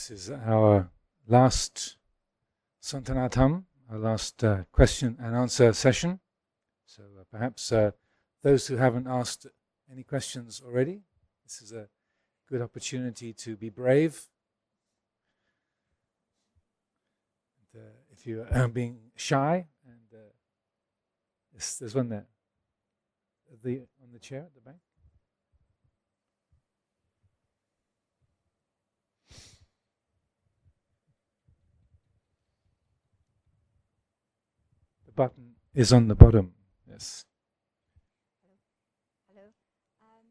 This is our last Santanatham, our last uh, question and answer session. So uh, perhaps uh, those who haven't asked any questions already, this is a good opportunity to be brave. And, uh, if you are being shy, and uh, there's, there's one there, the on the chair at the back. Button is on the bottom. Yes. Hello. Um,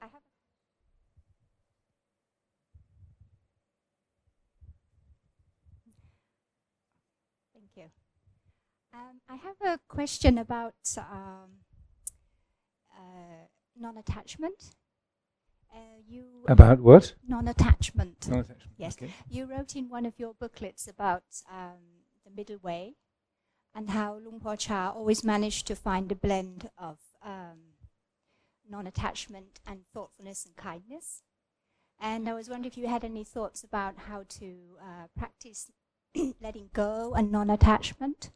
I have. Thank you. Um, I have a question about um, uh, non-attachment. Uh, you About what? non-attachment. Non-attachment. Yes. Okay. You wrote in one of your booklets about um, the middle way and how Luang Por Chah always managed to find a blend of um, non attachment and thoughtfulness and kindness. And I was wondering if you had any thoughts about how to uh, practice letting go and non attachment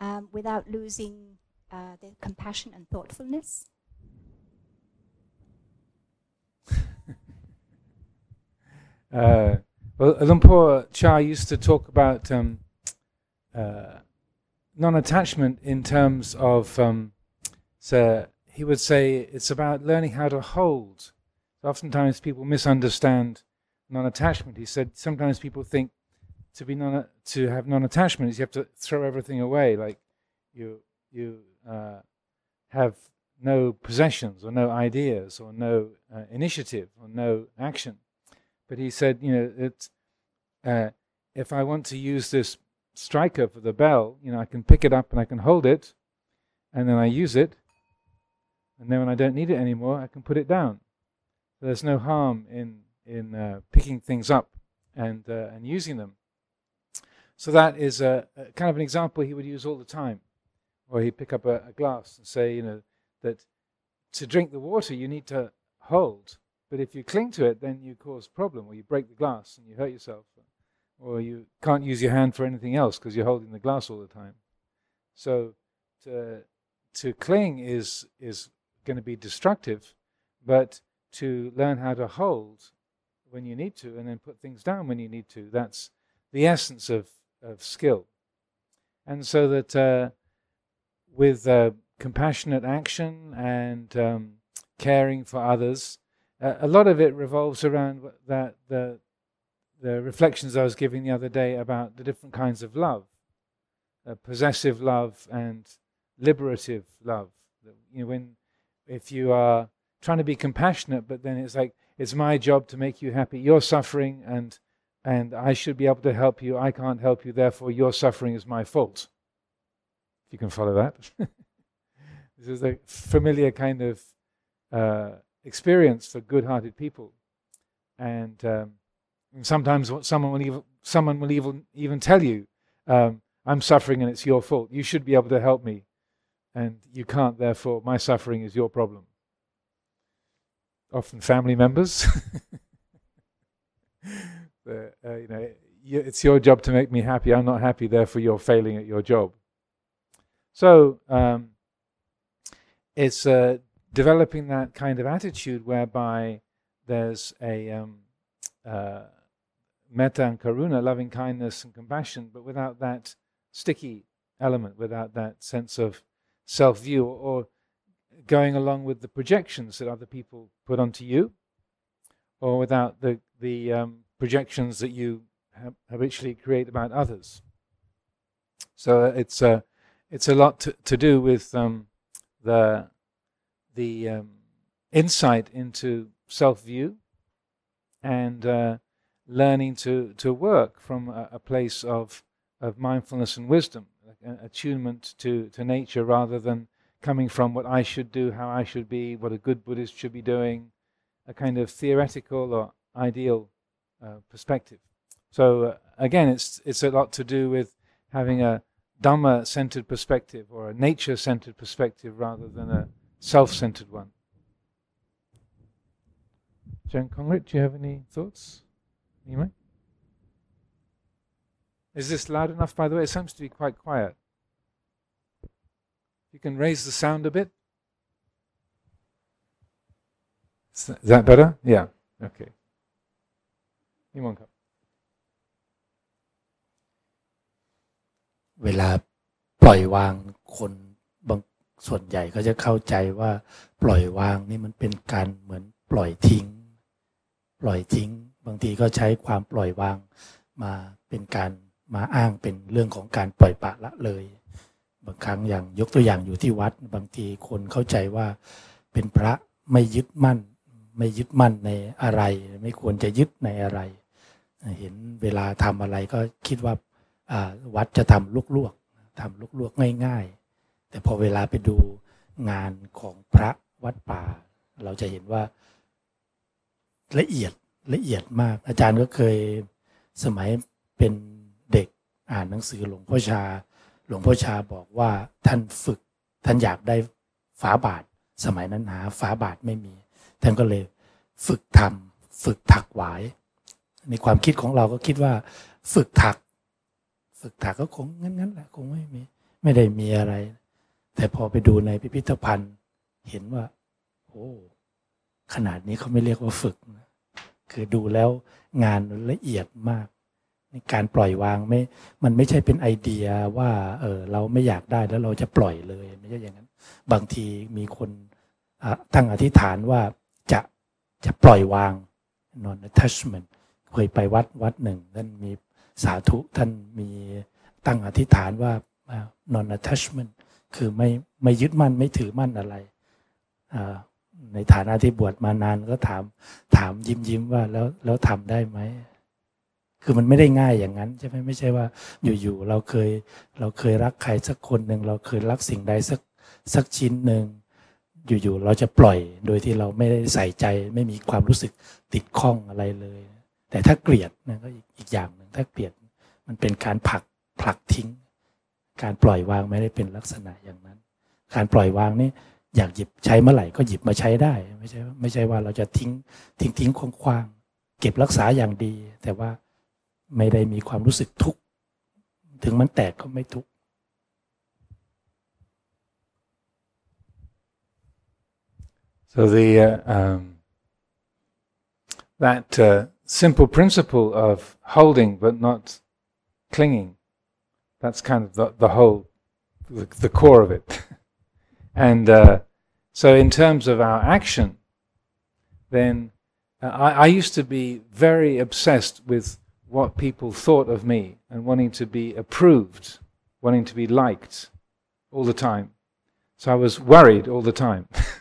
um, without losing uh, the compassion and thoughtfulness. Uh, well, Luang Por Chah used to talk about um, uh, non-attachment in terms of. Um, so he would say it's about learning how to hold. Oftentimes, people misunderstand non-attachment. He said sometimes people think to be non to have non-attachment is you have to throw everything away, like you you uh, have no possessions or no ideas or no uh, initiative or no action. But he said, you know, it, uh, if I want to use this striker for the bell, you know, I can pick it up and I can hold it, and then I use it, and then when I don't need it anymore, I can put it down. There's no harm in in uh, picking things up and uh, and using them. So that is a, a, kind of an example he would use all the time, or he'd pick up a, a glass and say, you know, that to drink the water you need to hold but if you cling to it, then you cause problem, or you break the glass and you hurt yourself, or you can't use your hand for anything else because you're holding the glass all the time. So to to cling is is going to be destructive, but to learn how to hold when you need to, and then put things down when you need to, that's the essence of of skill. And so that uh, with uh, compassionate action and um, caring for others uh, a lot of it revolves around that the the reflections I was giving the other day about the different kinds of love, uh, possessive love and liberative love. You know, when if you are trying to be compassionate, but then it's like it's my job to make you happy. You're suffering, and and I should be able to help you. I can't help you, therefore your suffering is my fault. If you can follow that, this is a familiar kind of. Uh, experience for good-hearted people, and, um, sometimes someone will even someone will even even tell you, um, "I'm suffering and it's your fault. You should be able to help me, and you can't. Therefore, my suffering is your problem." Often, family members. but, uh, you know, it's your job to make me happy. I'm not happy, therefore you're failing at your job. So um, it's uh, developing that kind of attitude whereby there's a um, uh, metta and karuna, loving kindness and compassion, but without that sticky element, without that sense of self view or going along with the projections that other people put onto you, or without the, the um, projections that you habitually create about others. So it's a, it's a lot to, to do with um, the the um, insight into self view and uh, learning to, to work from a, a, place of, of mindfulness and wisdom, attunement to, to nature rather than coming from what I should do, how I should be, what a good Buddhist should be doing, a kind of theoretical or ideal uh, perspective. So uh, again, it's it's a lot to do with having a Dhamma-centered perspective or a nature-centered perspective rather than a self centered one. Jen Congrit, do you have any thoughts? Anyway? Is this loud enough, by the way? It seems to be quite quiet. You can raise the sound a bit. Is that better? Yeah. Okay. Anyone come? เวลาปล่อยวางคนบางส่วนใหญ่ก็จะเข้าใจว่า ปล่อยวางนี่มันเป็นการเหมือนปล่อยทิ้ง ปล่อยทิ้ง บางทีก็ใช้ความปล่อยวางมาเป็นการมาอ้างเป็นเรื่องของการปล่อยปะละเลย บางครั้งอย่างยกตัวอย่างอยู่ที่วัด บางทีคนเข้าใจว่าเป็นพระไม่ยึดมั่น ไม่ยึดมั่นในอะไร ไม่ควรจะยึดในอะไร เห็นเวลาทำอะไรก็คิดว่าวัดจะทำลวกๆทำลวกๆง่าย ๆ แต่พอเวลาไปดูงานของพระวัดป่า เราจะเห็นว่าละเอียด ละเอียดมาก อาจารย์ก็เคยสมัยเป็นเด็กอ่านหนังสือหลวงพ่อชา หลวงพ่อชาบอกว่าท่านฝึก ท่านอยากได้ฝาบาท สมัยนั้นหาฝาบาทไม่มี ท่านก็เลยฝึกทำฝึกถักหวาย ในความคิดของเราก็คิดว่า ฝึกถัก ฝึกถักก็คงงั้นๆแหละคงไม่มีไม่ได้มีอะไร แต่พอไปดูในพิพิธภัณฑ์ เห็นว่า โอ้ขนาดนี้เขาไม่เรียกว่าฝึกนะ คือดูแล้วงานละเอียดมากในการปล่อยวางไม่ มันไม่ใช่เป็นไอเดียว่า เออเราไม่อยากได้แล้วเราจะปล่อยเลยไม่ใช่อย่างนั้น บางทีมีคนตั้งอธิษฐานว่าจะจะปล่อยวาง non attachment เคยไปวัดวัดหนึ่งท่านมีสาธุท่านมีตั้งอธิษฐานว่า non attachment คือไม่ไม่ยึดมั่นไม่ถือมั่นอะไร ในฐานะที่บวชมานานก็ถาม ถามยิ้มยิ้มว่าแล้วแล้วทำได้ไหมคือมันไม่ได้ง่ายอย่างนั้นใช่ไหมไม่ใช่ว่าอยู่ๆเราเคยเราเคยรักใครสักคนหนึ่งเราเคยรักสิ่งใดสักสักชิ้นหนึ่งอยู่ๆเราจะปล่อยโดยที่เราไม่ได้ใส่ใจ ไม่มีความรู้สึกติดข้องอะไรเลย แต่ถ้าเกลียดนะก็อีกอย่างหนึ่งถ้าเกลียดมันเป็นการผลักผลักทิ้ง การปล่อยวางไม่ได้เป็นลักษณะอย่างนั้น การปล่อยวางนี่ อยากหยิบใช้เมื่อไหร่ก็หยิบมาใช้ได้ ไม่ใช่ไม่ใช่ว่าเราจะทิ้งทิ้งทิ้งคงควางเก็บรักษาอย่างดี แต่ว่าไม่ได้มีความรู้สึกทุกข์ถึงมันแตกก็ไม่ทุกข์ So the uh, um, that uh, simple principle of holding but not clinging, that's kind of the, the whole, the, the core of it. And uh, so, in terms of our action, then uh, I, I used to be very obsessed with what people thought of me and wanting to be approved, wanting to be liked all the time. So I was worried all the time.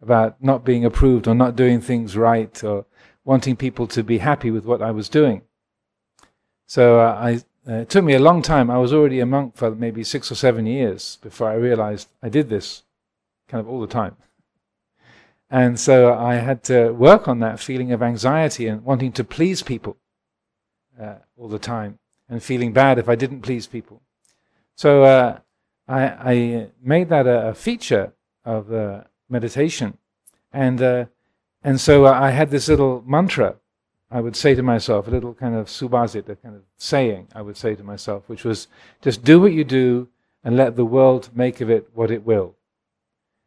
about not being approved or not doing things right or wanting people to be happy with what I was doing. So uh, I, uh, it took me a long time. I was already a monk for maybe six or seven years before I realized I did this kind of all the time. And so I had to work on that feeling of anxiety and wanting to please people uh, all the time and feeling bad if I didn't please people. So uh, I, I, made that a, a feature of the meditation. And, uh, and so uh, I had this little mantra I would say to myself, a little kind of subhasit, a kind of saying I would say to myself, which was just do what you do and let the world make of it what it will.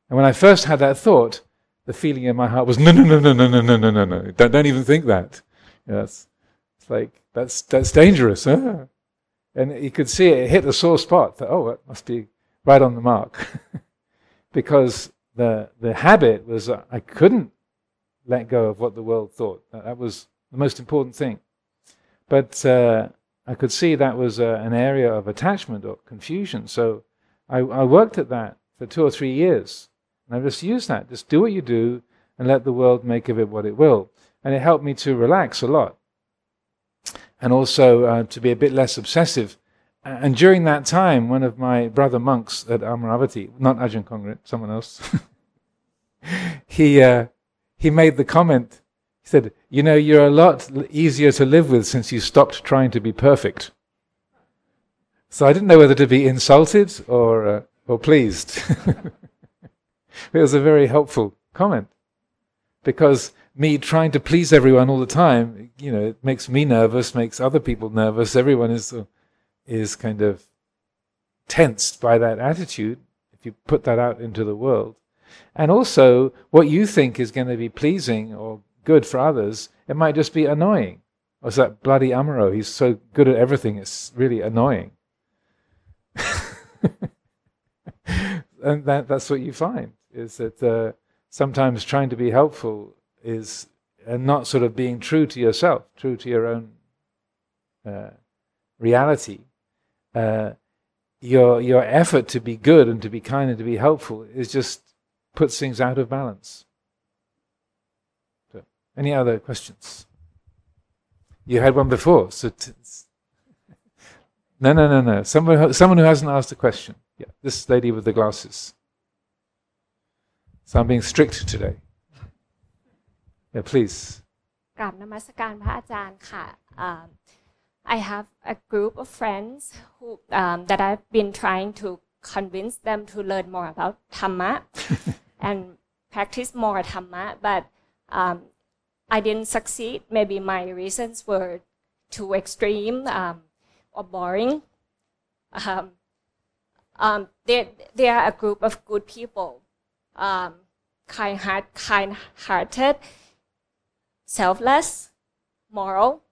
And when I first had that thought, the feeling in my heart was no, no, no, no, no, no, no, no, no, no. Don't, don't even think that. Yes, it's like that's that's dangerous. Huh? And you could see it, it hit a sore spot. That, oh, it must be right on the mark, because the the habit was uh, I couldn't let go of what the world thought. That, that was the most important thing. But uh, I could see that was uh, an area of attachment or confusion. So I, I, worked at that for two or three years, and I just used that. Just do what you do, and let the world make of it what it will. And it helped me to relax a lot, and also uh, to be a bit less obsessive and during that time, one of my brother monks at Amaravati, not Ajahn Kongret, someone else, he, uh, he made the comment, said, You know, you're a lot easier to live with since you stopped trying to be perfect. So I didn't know whether to be insulted or, uh, or pleased. it was a very helpful comment because me trying to please everyone all the time, you know, it makes me nervous, makes other people nervous. Everyone is uh, is kind of tensed by that attitude. If you put that out into the world, and also what you think is going to be pleasing or good for others, it might just be annoying. What's that bloody Amaro? He's so good at everything; it's really annoying. and that, that's what you find is that uh, sometimes trying to be helpful is and not sort of being true to yourself, true to your own uh, reality. Uh, your your effort to be good and to be kind and to be helpful is just puts things out of balance. So, any other questions? You had one before, so t- no, no, no, no. Someone, someone who hasn't asked a question. Yeah, this lady with the glasses. So I'm being strict today. Yeah, please. กราบนมัสการพระอาจารย์ค่ะ um, I have a group of friends who um, that I've been trying to convince them to learn more about Dhamma and practice more Dhamma, but um, I didn't succeed. Maybe my reasons were too extreme um, or boring. Um, um, they, they are a group of good people, um, kind heart, kind-hearted, selfless, moral,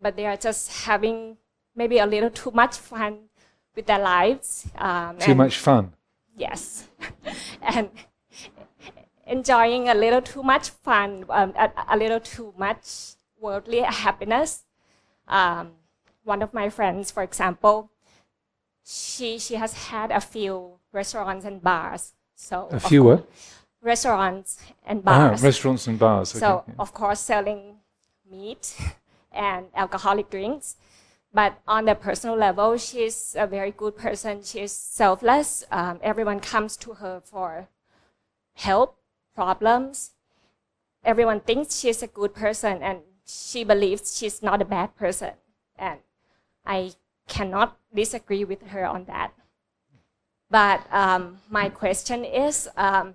but they are just having maybe a little too much fun with their lives. Um, Too much fun. Yes, and enjoying a little too much fun, um, a, a little too much worldly happiness. Um, one of my friends, for example, she she has had a few restaurants and bars. So A few what? restaurants and Ah, bars. restaurants and bars. Okay. So yeah. of course selling meat and alcoholic drinks. But on the personal level, she's a very good person. She's selfless. Um, everyone comes to her for help, problems. Everyone thinks she's a good person, and she believes she's not a bad person. And I cannot disagree with her on that. But um, my question is. Um,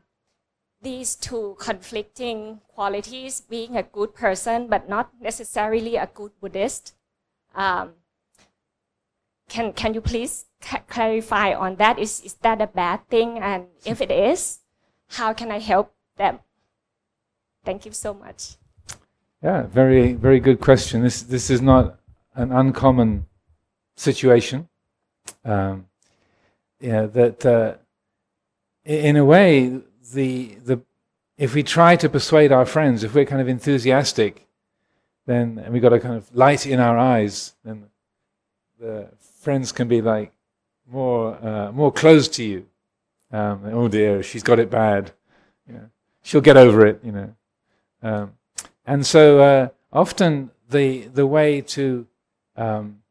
these two conflicting qualities, being a good person but not necessarily a good Buddhist. Um, can, can you please clarify on that? Is, is that a bad thing? And if it is, how can I help them? Thank you so much. Yeah, very, very good question. This, this is not an uncommon situation. Um, yeah, that uh, in a way, the the if we try to persuade our friends, if we're kind of enthusiastic, then and we've got a kind of light in our eyes, then the friends can be like more uh, more closed to you. Um, oh dear, she's got it bad. Know, she'll get over it. You know. Um, and so uh, often the the way to um,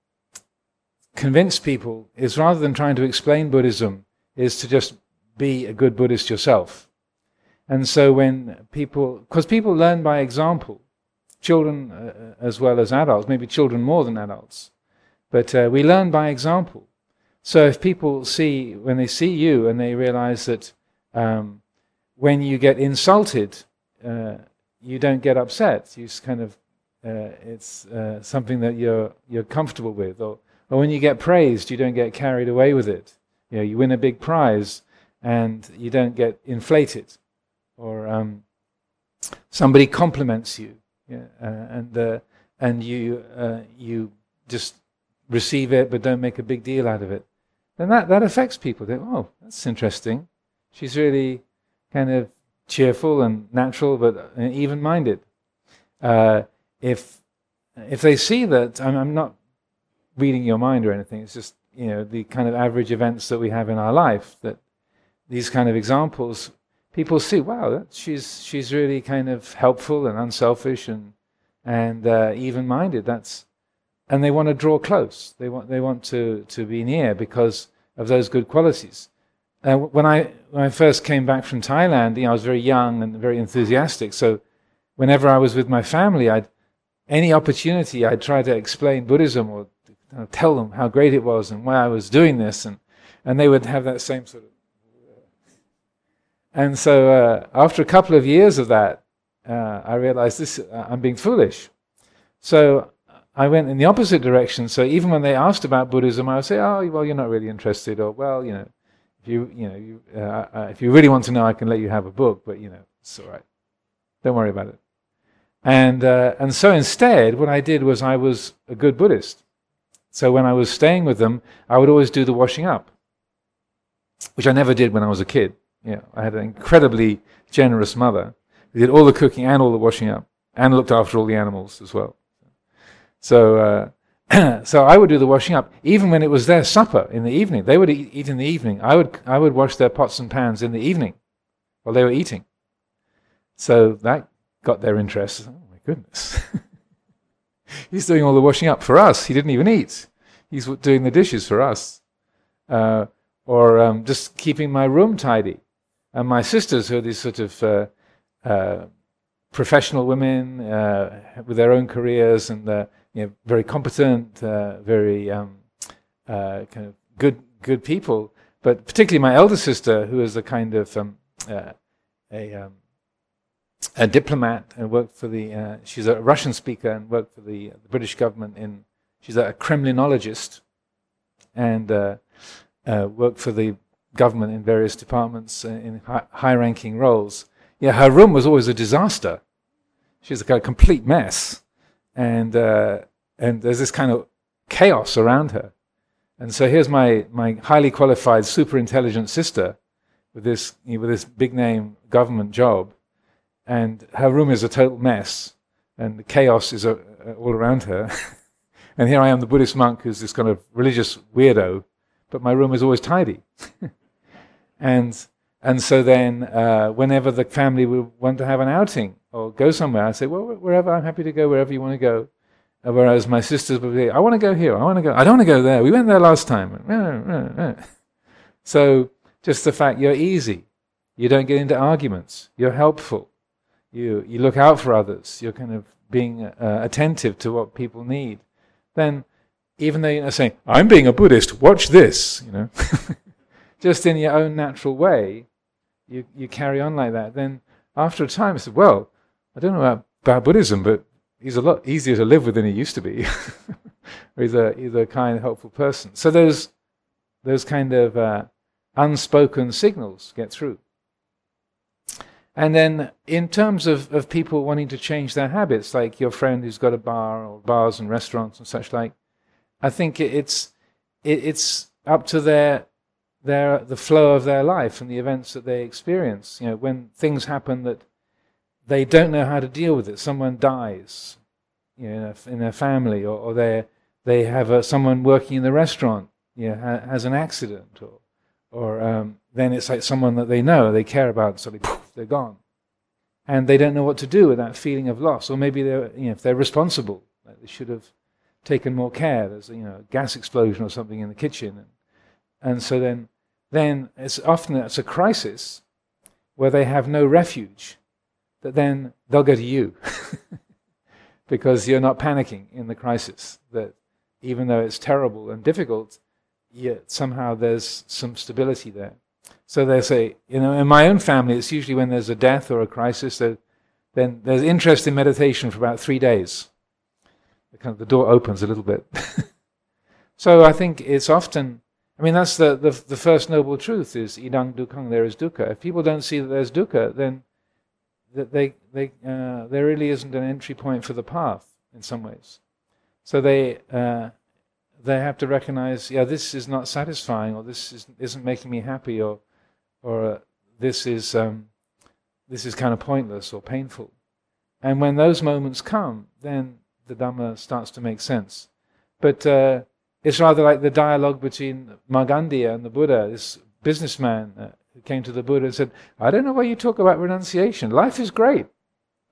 convince people is rather than trying to explain Buddhism, is to just be a good Buddhist yourself. And so when people, because people learn by example, children uh, as well as adults, maybe children more than adults, but uh, we learn by example. So if people see, when they see you and they realize that um, when you get insulted, uh, you don't get upset. You kind of, uh, it's uh, something that you're you're comfortable with. Or, or when you get praised, you don't get carried away with it. You know, you win a big prize, and you don't get inflated. Or um, somebody compliments you, yeah, uh, and uh, and you uh, you just receive it, but don't make a big deal out of it. Then that that affects people. They, oh, that's interesting. She's really kind of cheerful and natural, but uh, even-minded. Uh, if if they see that, I'm, I'm not reading your mind or anything. It's just you know the kind of average events that we have in our life. That these kind of examples, people see, wow, that, she's she's really kind of helpful and unselfish and and uh, even-minded. That's and they want to draw close. They want they want to to be near because of those good qualities. Uh, when I when I first came back from Thailand, you know, I was very young and very enthusiastic. So whenever I was with my family, I'd any opportunity I'd try to explain Buddhism or tell them how great it was and why I was doing this, and and they would have that same sort of. And so uh, after a couple of years of that, uh, I realized this, uh, I'm being foolish. So I went in the opposite direction. So even when they asked about Buddhism, I would say, "Oh, well, you're not really interested," or "Well, you know, if you, you know, you, uh, uh, if you really want to know, I can let you have a book, but you know, it's all right. Don't worry about it." And uh, and so instead, what I did was I was a good Buddhist. So when I was staying with them, I would always do the washing up, which I never did when I was a kid. You know, I had an incredibly generous mother who did all the cooking and all the washing up, and looked after all the animals as well. So, uh, so I would do the washing up, even when it was their supper in the evening. They would eat, in the evening. I would, I would wash their pots and pans in the evening while they were eating. So that got their interest. Oh my goodness. He's doing all the washing up for us. He didn't even eat. He's doing the dishes for us. Uh, or um, just keeping my room tidy. And my sisters, who are these sort of uh, uh, professional women uh, with their own careers and uh, you know, very competent, uh, very um, uh, kind of good good people. But particularly my elder sister, who is a kind of um, uh, a um, a diplomat and worked for the. Uh, she's a Russian speaker and worked for the, the, British government in. She's a Kremlinologist, and worked for the government in various departments in high, high-ranking roles. Yeah, her room was always a disaster. She's a complete mess and uh, and there's this kind of chaos around her. And so here's my my highly qualified, super intelligent sister with this with this big name government job, and her room is a total mess, and the chaos is uh, all around her. and here I am, the Buddhist monk, who's this kind of religious weirdo, but my room is always tidy. and and so then, uh, whenever the family would want to have an outing or go somewhere, I say, well, wherever, I'm happy to go wherever you want to go. Uh, whereas my sisters would be, I want to go here, I want to go, I don't want to go there. We went there last time. So just the fact you're easy, you don't get into arguments, you're helpful, you, you look out for others, you're kind of being uh, attentive to what people need. Then, even though you're saying, I'm being a Buddhist, watch this, you know, just in your own natural way, you, you carry on like that, then after a time, I said, well, I don't know about, about Buddhism, but he's a lot easier to live with than he used to be. he's, a, he's a kind, helpful person. So those, those kind of uh, unspoken signals get through. And then, in terms of, of people wanting to change their habits, like your friend who's got a bar or bars and restaurants and such like, I think it's it, it's up to their their the flow of their life and the events that they experience. You know, when things happen that they don't know how to deal with it, someone dies, you know, in, a, in their family, or, or they they have a, someone working in the restaurant, you know, ha, has an accident, or or um, then it's like someone that they know, they care about, so poof, they're gone, and they don't know what to do with that feeling of loss. Or maybe they're, you know, if they're responsible, like they should have taken more care. There's you know a gas explosion or something in the kitchen, and and so then, then it's often it's a crisis where they have no refuge, that then they'll go to you because you're not panicking in the crisis. That even though it's terrible and difficult, yet somehow there's some stability there. So they say, you know, in my own family, it's usually when there's a death or a crisis that then there's interest in meditation for about three days. The, kind of, the door opens a little bit. so I think it's often I mean, that's the, the, the first noble truth is idang dukkang, there is dukkha. If people don't see that there's dukkha, then that they, they, uh, there really isn't an entry point for the path in some ways. So they, uh, they have to recognize, yeah, this is not satisfying, or this is, isn't making me happy, or, or uh, this, is, um, this is kind of pointless or painful. And when those moments come, then the Dhamma starts to make sense. But uh, it's rather like the dialogue between Magandiya and the Buddha, this businessman uh, who came to the Buddha and said, I don't know why you talk about renunciation. Life is great.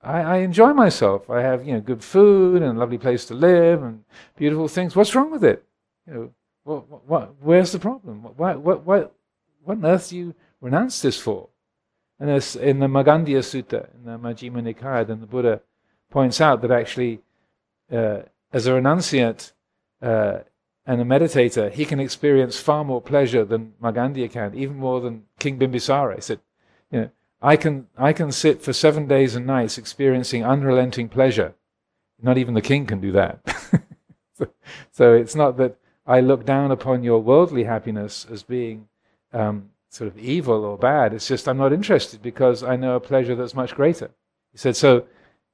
I, I, enjoy myself. I have, you know, good food and a lovely place to live and beautiful things. What's wrong with it? You know, what, what, where's the problem? Why, what, what, what on earth do you renounce this for? And in the Magandiya Sutta, in the Majjhima Nikaya, then the Buddha points out that actually, uh, as a renunciate, uh, and a meditator, he can experience far more pleasure than Magandiya can, even more than King Bimbisara. He said, you know, I can, I can sit for seven days and nights experiencing unrelenting pleasure. Not even the king can do that. so, so, it's not that I look down upon your worldly happiness as being um, sort of evil or bad. It's just I'm not interested because I know a pleasure that's much greater. He said, so,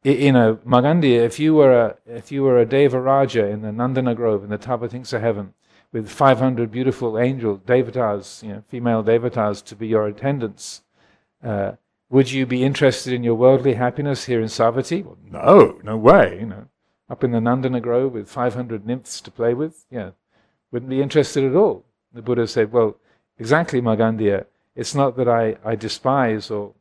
you know, Magandiya, if you were a, if you were a Deva Raja in the Nandana Grove in the Tavatimsa heaven with 500 beautiful angel devatas, you know, female devatas to be your attendants, uh, would you be interested in your worldly happiness here in Savatthi? Well, no, no way. You know, up in the Nandana Grove with 500 nymphs to play with, yeah, wouldn't be interested at all. The Buddha said, well, exactly, Magandiya. It's not that I, I despise or,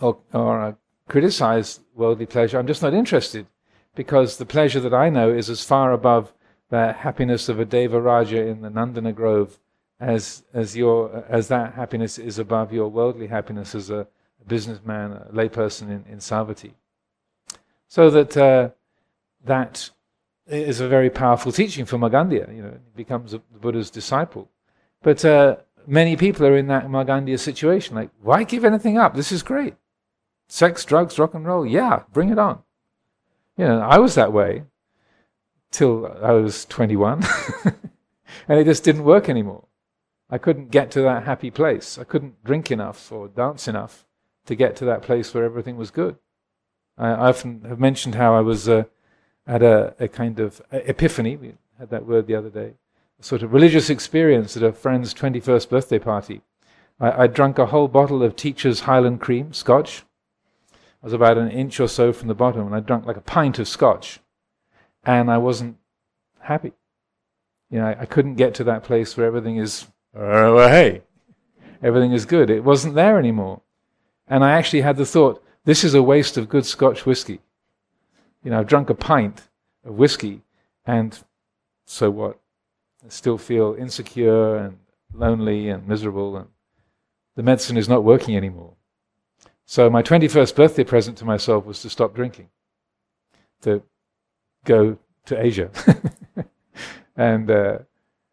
or, or uh, criticize worldly pleasure. I'm just not interested because the pleasure that I know is as far above the happiness of a Deva Raja in the Nandana Grove as, as, your, as that happiness is above your worldly happiness as a, businessman, a layperson in, in Savatthi. So that uh, that is a very powerful teaching for Magandiya. You know, he becomes a, the Buddha's disciple. But uh, many people are in that Magandiya situation. Like, why give anything up? This is great. Sex, drugs, rock and roll. Yeah, bring it on. You know, I was that way till I was 21, and it just didn't work anymore. I couldn't get to that happy place. I couldn't drink enough or dance enough to get to that place where everything was good. I, often have mentioned how I was uh, at a, a, kind of epiphany, we had that word the other day, a sort of religious experience at a friend's 21st birthday party. I, I drank a whole bottle of Teacher's Highland Cream, scotch. I was about an inch or so from the bottom, and I drank like a pint of scotch. And I wasn't happy. You know, I, I couldn't get to that place where everything is, uh, well, hey, everything is good. It wasn't there anymore. And I actually had the thought, this is a waste of good Scotch whiskey. You know, I've drunk a pint of whiskey, and so what? I still feel insecure and lonely and miserable, and the medicine is not working anymore. So my 21st birthday present to myself was to stop drinking, to go to Asia. and uh,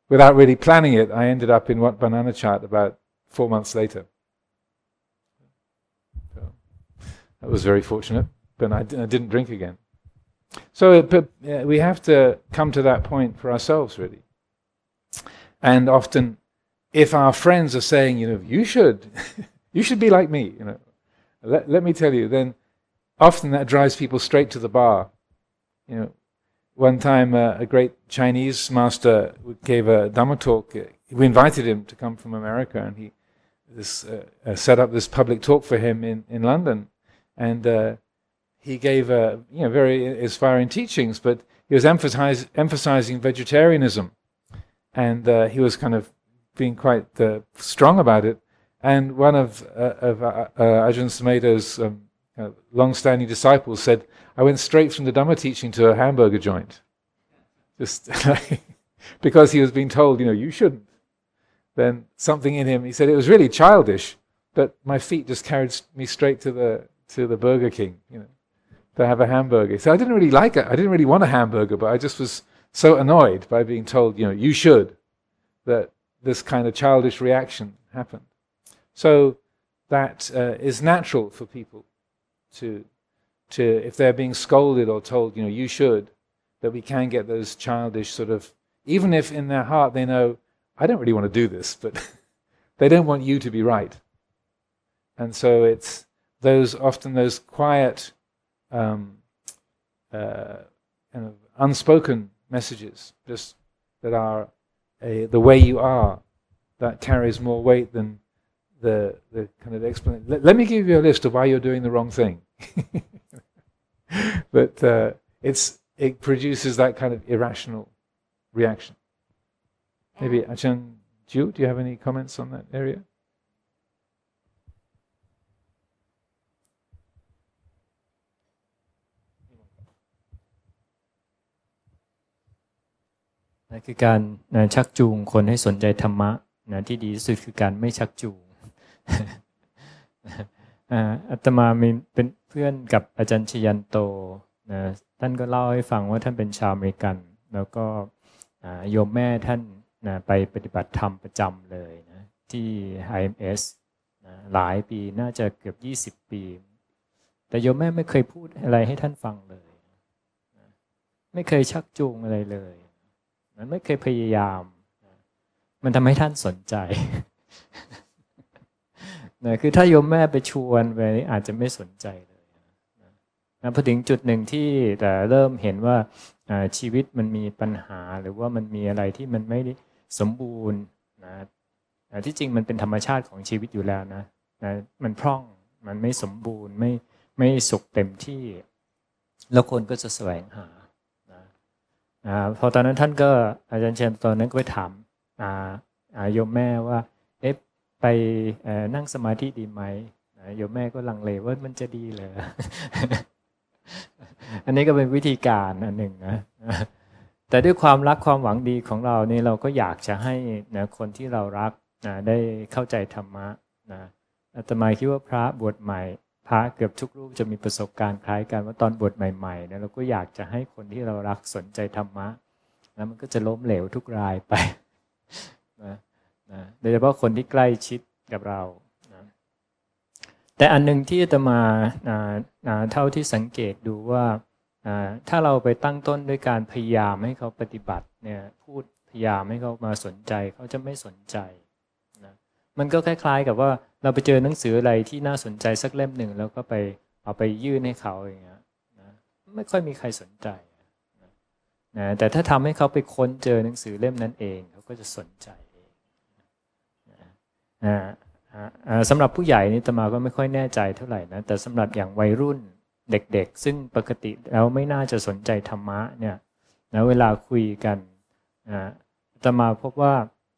without really planning it, I ended up in Wat Pah Nanachat about four months later. That was very fortunate, but I, d- I didn't drink again. So but, uh, we have to come to that point for ourselves, really. And often, if our friends are saying, you know, you should, you should be like me, you know, let, let me tell you, then often that drives people straight to the bar. You know, one time uh, a great Chinese master gave a Dhamma talk. We invited him to come from America, and he this, uh, uh, set up this public talk for him in, in London and uh, he gave you know very inspiring teachings, but he was emphasize, emphasizing vegetarianism, and uh, he was kind of being quite uh, strong about it. And one of uh, of uh, uh, Ajahn Sumedho's um, long-standing disciples said, "I went straight from the Dhamma teaching to a hamburger joint, just because he was being told, you know, you shouldn't." Then something in him, he said, it was really childish, but my feet just carried me straight to the to the Burger King, you know, to have a hamburger. So I didn't really like it. I didn't really want a hamburger, but I just was so annoyed by being told, you know, you should, that this kind of childish reaction happened. So that uh, is natural for people to, to, if they're being scolded or told, you know, you should, that we can get those childish sort of, even if in their heart they know, I don't really want to do this, but they don't want you to be right. And so it's those often those quiet, um, uh, kind of unspoken messages, just that are a, the way you are, that carries more weight than the the kind of explanation. Let, let me give you a list of why you're doing the wrong thing. but uh, it's it produces that kind of irrational reaction. Maybe Ajahn Ju, do you have any comments on that area? นะคือการนะชักจูงคนให้สนใจธรรมะนะที่ดีที่สุดคือการไม่ชักจูง อาตมามีเป็นเพื่อนกับอาจารย์ชยันโตนะท่านก็เล่าให้ฟังว่าท่านเป็นชาวอเมริกัน แล้วก็โยมแม่ท่านนะไปปฏิบัติธรรมประจำเลยนะที่ IMS นะหลายปีน่าจะเกือบยี่สิบปี แต่โยมแม่ไม่เคยพูดอะไรให้ท่านฟังเลยนะไม่เคยชักจูงอะไรเลยมันไม่เคยพยายามนะมันทำให้ท่านสนใจ นะคือถ้าโยมแม่ไปชวนไปนี่อาจจะไม่สนใจเลยนะพอถึงจุดหนึ่งที่แต่เริ่มเห็นว่าชีวิตมันมีปัญหาหรือว่ามันมีอะไรที่มันไม่สมบูรณ์นะที่จริงมันเป็นธรรมชาติของชีวิตอยู่แล้วนะนะมันพร่องมันไม่สมบูรณ์ไม่ไม่สุขเต็มที่ แล้วคนก็จะแสวงหานะนะพอตอนนั้นท่านก็อาจารย์เชนตอนนั้นก็ไปถามโยมแม่ว่า ไปนั่งสมาธิดีไหมโยมแม่ก็ลังเลว่ามันจะดีเลยอันนี้ก็เป็นวิธีการอันหนึ่งนะ แต่ด้วยความรักความหวังดีของเราเนี่เราก็อยากจะให้นะคนที่เรารักนะได้เข้าใจธรรมะนะอาตมาคิดว่าพระบวชใหม่ พระเกือบทุกรูปจะมีประสบการณ์คล้ายกันว่าตอนบวชใหม่ๆนี่ยเราก็อยากจะให้คนที่เรารักสนใจธรรมะ แล้วมันก็จะล้มเหลวทุกรายไปนะ นะโดยเฉพาะคนที่ใกล้ชิดกับเราแต่อันหนึ่งที่จะมาเท่าที่สังเกตดูว่าถ้าเราไปตั้งต้นด้วยการพยายามให้เขาปฏิบัติเนี่ยพูดพยายามให้เขามาสนใจเขาจะไม่สนใจนะมันก็คล้าย ๆ กับว่าเราไปเจอหนังสืออะไรที่น่าสนใจสักเล่มหนึ่งแล้วก็ไปเอาไปยื่นให้เขาอย่างเงี้ยนะไม่ค่อยมีใครสนใจนะแต่ถ้าทำให้เขาไปค้นเจอหนังสือเล่มนั้นเองเขาก็จะสนใจ สำหรับผู้ใหญ่นี่ตมาก็ไม่ค่อยแน่ใจเท่าไหร่นะแต่สำหรับอย่างวัยรุ่นเด็กๆ ซึ่งปกติแล้วไม่น่าจะสนใจธรรมะเนี่ยนะเวลาคุยกันตมาพบว่า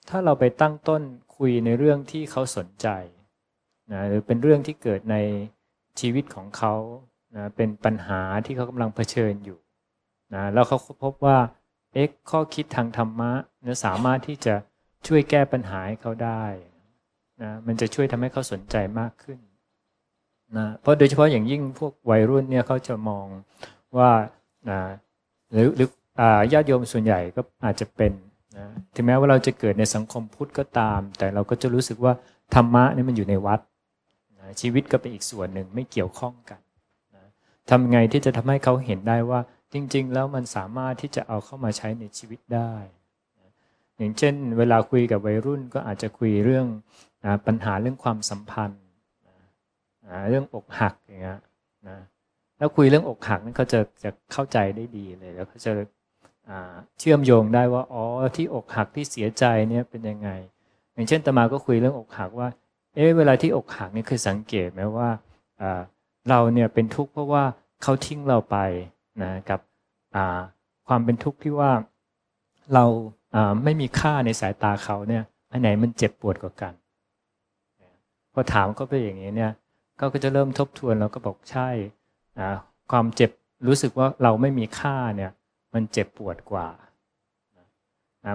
ถ้าเราไปตั้งต้นคุยในเรื่องที่เขาสนใจนะหรือเป็นเรื่องที่เกิดในชีวิตของเขานะเป็นปัญหาที่เขากำลังเผชิญอยู่นะแล้วเขาพบว่าเอ็กข้อคิดทางธรรมะนะสามารถที่จะช่วยแก้ปัญหาให้เขาได้ นะมันจะช่วยทำให้เขาสนใจมากขึ้นนะเพราะโดยเฉพาะอย่างยิ่งพวกวัยรุ่นเนี่ยเขาจะมองว่านะหรือหรือญาติโยมส่วนใหญ่ก็อาจจะเป็นนะถึงแม้ว่าเราจะเกิดในสังคมพุทธก็ตาม แต่เราก็จะรู้สึกว่าธรรมะนี่มันอยู่ในวัดนะชีวิตก็เป็นอีกส่วนหนึ่งไม่เกี่ยวข้องกันนะทำไงที่จะทำให้เขาเห็นได้ว่าจริง ๆ แล้วมันสามารถที่จะเอาเข้ามาใช้ในชีวิตได้ อย่างเช่น เวลาคุยกับวัยรุ่นก็อาจจะคุยเรื่องนะปัญหาเรื่องความสัมพันธ์นะเรื่องอกหักอย่างเงี้ยนะแล้วคุยเรื่องอกหักนั้นเขาจะจะเข้าใจได้ดีเลย แล้วเขาจะเชื่อมโยงได้ว่าอ๋อที่อกหักที่เสียใจเนี่ยเป็นยังไง อย่างเช่นตมาก็คุยเรื่องอกหักว่าเอ๊ะเวลาที่อกหักนี่เคยสังเกตไหมว่าเราเนี่ยเป็นทุกข์เพราะว่าเขาทิ้งเราไปนะกับความเป็นทุกข์ที่ว่าเรา ไม่มีค่าในสายตาเขาเนี่ยอันไหนมันเจ็บปวดกว่ากันพอถามเขาไปอย่างนี้เนี่ยเขาก็จะเริ่มทบทวนแล้วก็บอกใช่ความเจ็บรู้สึกว่าเราไม่มีค่าเนี่ยมันเจ็บปวดกว่า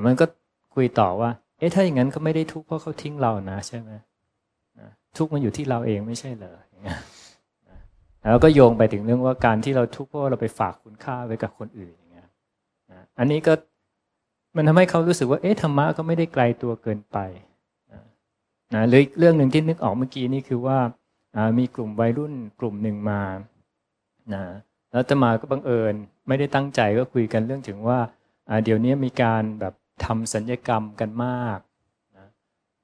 มันก็คุยต่อว่า เอ๊ะถ้าอย่างนั้นก็ไม่ได้ทุกข์เพราะเขาทิ้งเรานะใช่ไหมทุกข์มันอยู่ที่เราเองไม่ใช่เหรอแล้วก็โยงไปถึงเรื่องว่าการที่เราทุกข์เพราะเราไปฝากคุณค่าไว้กับคนอื่นอย่างเงี้ยอันนี้ก็ มันทำให้เขารู้สึกว่า เอ๊ะธรรมะก็ไม่ได้ไกลตัวเกินไปนะหรือเรื่องหนึ่งที่นึกออกเมื่อกี้นี่คือว่ามีกลุ่มวัยรุ่นกลุ่มหนึ่งมานะแล้วจะมาก็บังเอิญ ไม่ได้ตั้งใจก็คุยกันเรื่องถึงว่าเดี๋ยวนี้มีการแบบทำสัญญกรรมกันมากนะ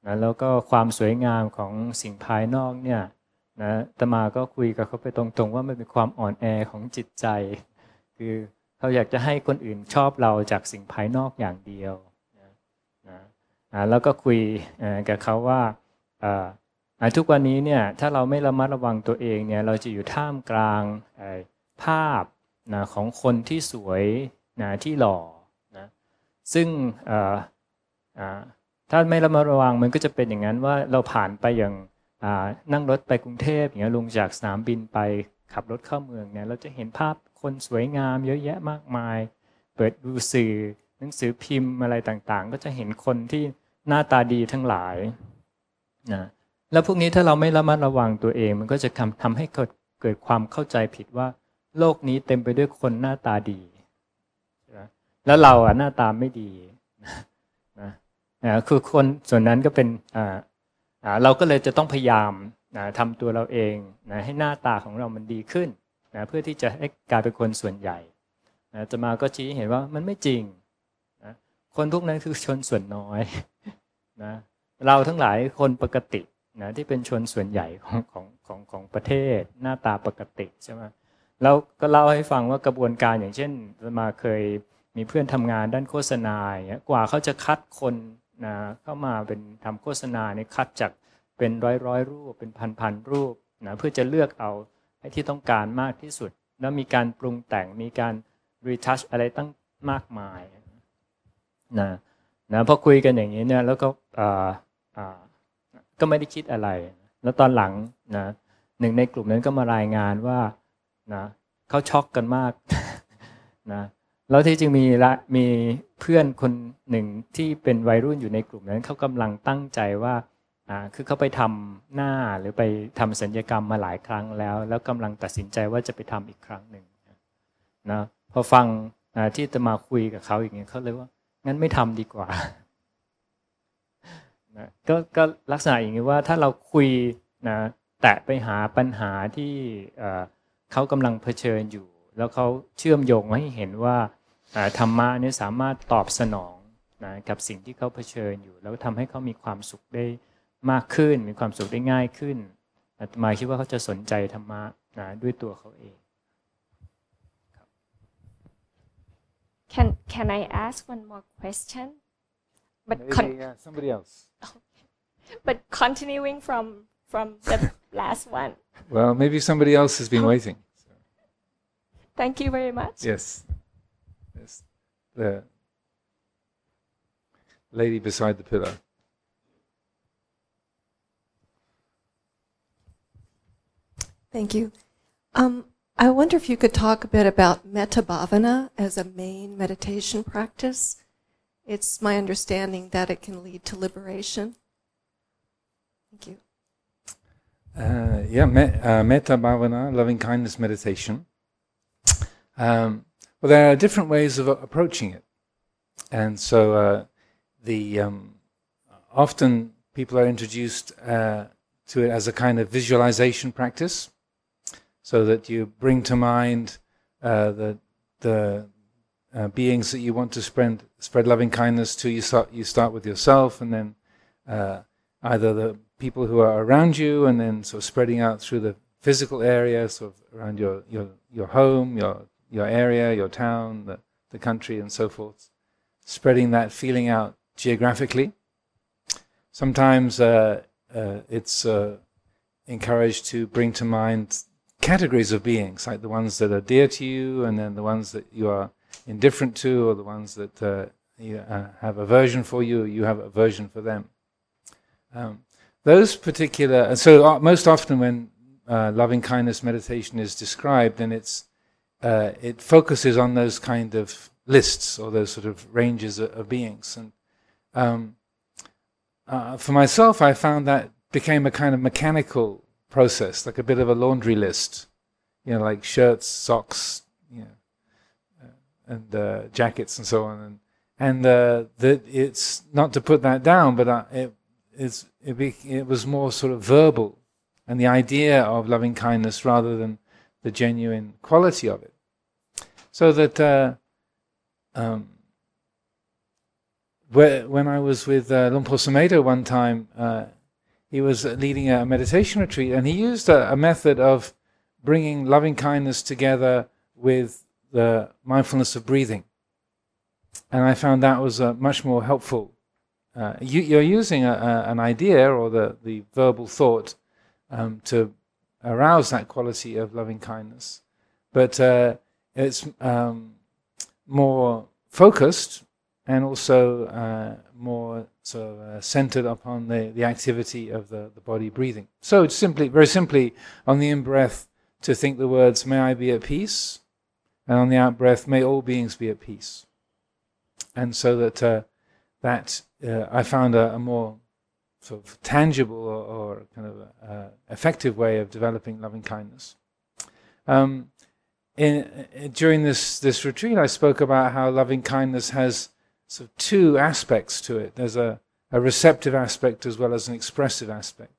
นะแล้วก็ความสวยงามของสิ่งภายนอกเนี่ยนะตมาก็คุยกับเขาไปตรงๆ ว่ามันเป็นความอ่อนแอของจิตใจ คือ เขาอยากจะให้คนอื่นชอบเราจากสิ่งภายนอกอย่างเดียวแล้วก็คุยกับเขาว่าทุกวันนี้เนี่ยถ้าเราไม่ระมัดระวังตัวเองเนี่ยเราจะอยู่ท่ามกลางภาพนะของคนที่สวยนะที่หล่อนะซึ่งถ้าไม่ระมัดระวังมันก็จะเป็นอย่างนั้นว่าเราผ่านไปอย่างนั่งรถไปกรุงเทพอย่างเงี้ยลงจากสนามบินไปขับรถเข้าเมืองเนี่ยเราจะเห็นภาพ คนสวยงามเยอะแยะมากมาย เปิดดูสื่อหนังสือพิมพ์อะไรต่างๆ ก็จะเห็นคนที่หน้าตาดีทั้งหลายนะแล้วพวกนี้ถ้าเราไม่ระมัดระวังตัวเอง มันก็จะทำทำให้เกิดเกิดความเข้าใจผิดว่า โลกนี้เต็มไปด้วยคนหน้าตาดี แล้วเราอะหน้าตาไม่ดีนะนะคือคนส่วนนั้นก็เป็นอ่าอ่าเราก็เลยจะต้องพยายามนะทำตัวเราเองนะให้หน้าตาของเรามันดีขึ้น นะเพื่อที่จะให้กลายเป็นคนส่วนใหญ่นะจะมาก็ชี้เห็นว่ามันไม่จริงนะคนพวกนั้นคือชนส่วนน้อยนะเราทั้งหลายคนปกตินะที่เป็นชนส่วนใหญ่ของของของของประเทศหน้าตาปกติใช่ไหมแล้วก็เล่าให้ฟังว่ากระบวนการอย่างเช่นมาเคยมีเพื่อนทำงานด้านโฆษณาอย่างเงี้ยกว่าเขาจะคัดคนนะเข้ามาเป็นทำโฆษณาเนี่ยคัดจากเป็นร้อยร้อยรูปเป็นพันพันรูปนะเพื่อจะเลือกเอา ให้ที่ต้องการมากที่สุด แล้วมีการปรุงแต่งมีการรีทัชอะไรตั้งมากมายนะนะพอคุยกันอย่างนี้เนี่ยแล้วก็อ่าก็ไม่ได้คิดอะไร แล้วตอนหลังนะหนึ่งในกลุ่มนั้นก็มารายงานว่านะเขาช็อกกันมากนะแล้วที่จริงมีละมีเพื่อนคนหนึ่งที่เป็นวัยรุ่นอยู่ในกลุ่มนั้นเขากำลังตั้งใจว่า คือเขาไปทำหน้าหรือไปทำสัญญกรรมมาหลายครั้งแล้ว แล้วกำลังตัดสินใจว่าจะไปทำอีกครั้งหนึ่งนะพอฟังที่จะมาคุยกับเขาอย่างเงี้ยเขาเลยว่า งั้นไม่ทำดีกว่านะก็ก็ลักษณะอย่างนี้ว่าถ้าเราคุยนะแตะไปหาปัญหาที่เขากำลังเผชิญอยู่ แล้วเขาเชื่อมโยงให้เห็นว่าธรรมะนี่สามารถตอบสนองนะกับสิ่งที่เขาเผชิญอยู่ แล้วทำให้เขามีความสุขได้ มากขึ้น มีความสุขได้ง่ายขึ้นอาตมาคิดว่าเขาจะสนใจธรรมะนะด้วยตัวเขาเอง Can Can I ask one more question? But Maybe, uh, somebody else. But continuing from from the last one. Well, maybe somebody else has been waiting. So. Thank you very much. Yes. Yes. The lady beside the pillar. Thank you. Um, I wonder if you could talk a bit about metta bhavana as a main meditation practice. It's my understanding that it can lead to liberation. Thank you. Uh, yeah, me, uh, metta bhavana, loving kindness meditation. Um, well, there are different ways of approaching it, and so uh, the um, often people are introduced uh, to it as a kind of visualization practice so that you bring to mind uh, the the uh, beings that you want to spread spread loving kindness to. You start you start with yourself, and then uh, either the people who are around you, and then sort of spreading out through the physical area, sort of around your your your home, your your area, your town, the the country, and so forth. Spreading that feeling out geographically. Sometimes uh, uh, it's uh, encouraged to bring to mind categories of beings, like the ones that are dear to you, and then the ones that you are indifferent to, or the ones that uh, you, uh, have aversion for you, you have aversion for them. Um, those particular, and so uh, most often when uh, loving kindness meditation is described, then it's uh, it focuses on those kind of lists or those sort of ranges of, of beings. And um, uh, for myself, I found that became a kind of mechanical process, like a bit of a laundry list, you know, like shirts, socks, you know, uh, and uh, jackets and so on. And and uh, that it's not to put that down, but uh, it it, be, it was more sort of verbal, and the idea of loving kindness rather than the genuine quality of it. So that uh, um, when I was with uh, Sumedho one time, uh, he was leading a meditation retreat, and he used a, a method of bringing loving kindness together with the mindfulness of breathing. And I found that was uh, much more helpful. Uh, you, are using a, a, an idea or the, the verbal thought um, to arouse that quality of loving kindness, but uh, it's um, more focused and also uh, more sort of uh, centered upon the, the activity of the, the body breathing. So it's simply, very simply, on the in breath, to think the words, May I be at peace, and on the out breath, May all beings be at peace. And so that uh, that uh, I found a, a, more sort of tangible or, or kind of uh, effective way of developing loving kindness. Um, in, in, during this, this retreat, I spoke about how loving kindness has of two aspects to it. There's a a receptive aspect as well as an expressive aspect,